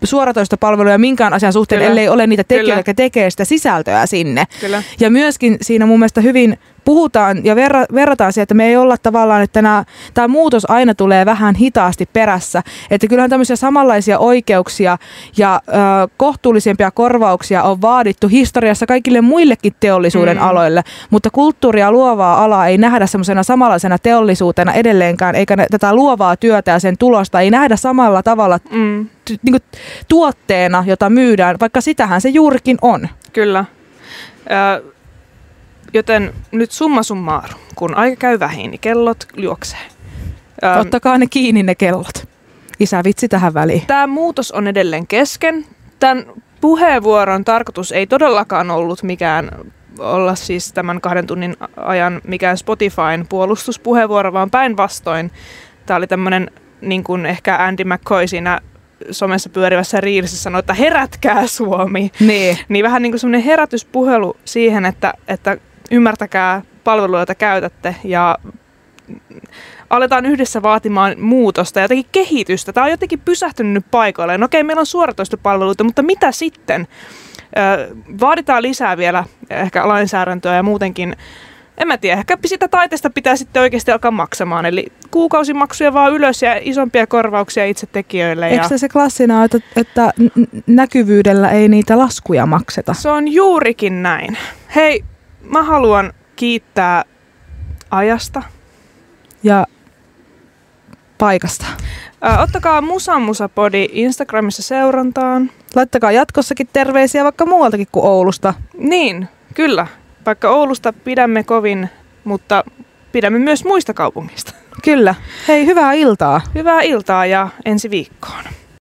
suoratoistopalveluja minkään asian suhteen, Kyllä. ellei ole niitä tekijöitä, Kyllä. jotka tekee sitä sisältöä sinne. Kyllä. Ja myöskin siinä mun mielestä hyvin puhutaan ja verra, verrataan siihen, että me ei olla tavallaan, että tämä muutos aina tulee vähän hitaasti perässä. Että kyllähän tämmöisiä samanlaisia oikeuksia ja ö, kohtuullisempia korvauksia on vaadittu historiassa kaikille muillekin teollisuuden Mm. aloille, mutta kulttuuria luovaa alaa ei nähdä semmoisena samanlaisena teollisuutena edelleenkään, eikä ne, tätä luovaa työtä ja sen tulosta ei nähdä samalla tavalla Mm, t- niin tuotteena, jota myydään, vaikka sitähän se juurikin on. kyllä. Ö, joten nyt summa summarum, kun aika käy vähin, niin kellot juoksee. Ö, Ottakaa ne kiinni ne kellot. Isä vitsi tähän väliin. Tämä muutos on edelleen kesken. Tämän puheenvuoron tarkoitus ei todellakaan ollut mikään olla siis tämän kahden tunnin ajan mikään Spotifyn puolustuspuheenvuoro, vaan päinvastoin. Tämä oli tämmöinen, niin kuin ehkä Andy McCoy siinä somessa pyörivässä riilissä sanoi, että herätkää Suomi. Niin. Niin vähän niin kuin semmoinen herätyspuhelu siihen, että, että ymmärtäkää palveluja, joita käytätte ja aletaan yhdessä vaatimaan muutosta ja jotenkin kehitystä. Tämä on jotenkin pysähtynyt nyt paikoilleen. Okei, meillä on suoratoistopalveluita, mutta mitä sitten? Vaaditaan lisää vielä ehkä lainsäädäntöä ja muutenkin. En mä tiedä, ehkä sitä taiteesta pitää sitten oikeasti alkaa maksamaan. Eli kuukausimaksuja vaan ylös ja isompia korvauksia itse tekijöille. Ja... Eikö se se klassina, että, että näkyvyydellä ei niitä laskuja makseta? Se on juurikin näin. Hei, mä haluan kiittää ajasta. Ja paikasta. Ää, ottakaa Musa Musa Podi Instagramissa seurantaan. Laittakaa jatkossakin terveisiä vaikka muualtakin kuin Oulusta. Niin, kyllä. Vaikka Oulusta pidämme kovin, mutta pidämme myös muista kaupungista. Kyllä. Hei, hyvää iltaa. Hyvää iltaa ja ensi viikkoon.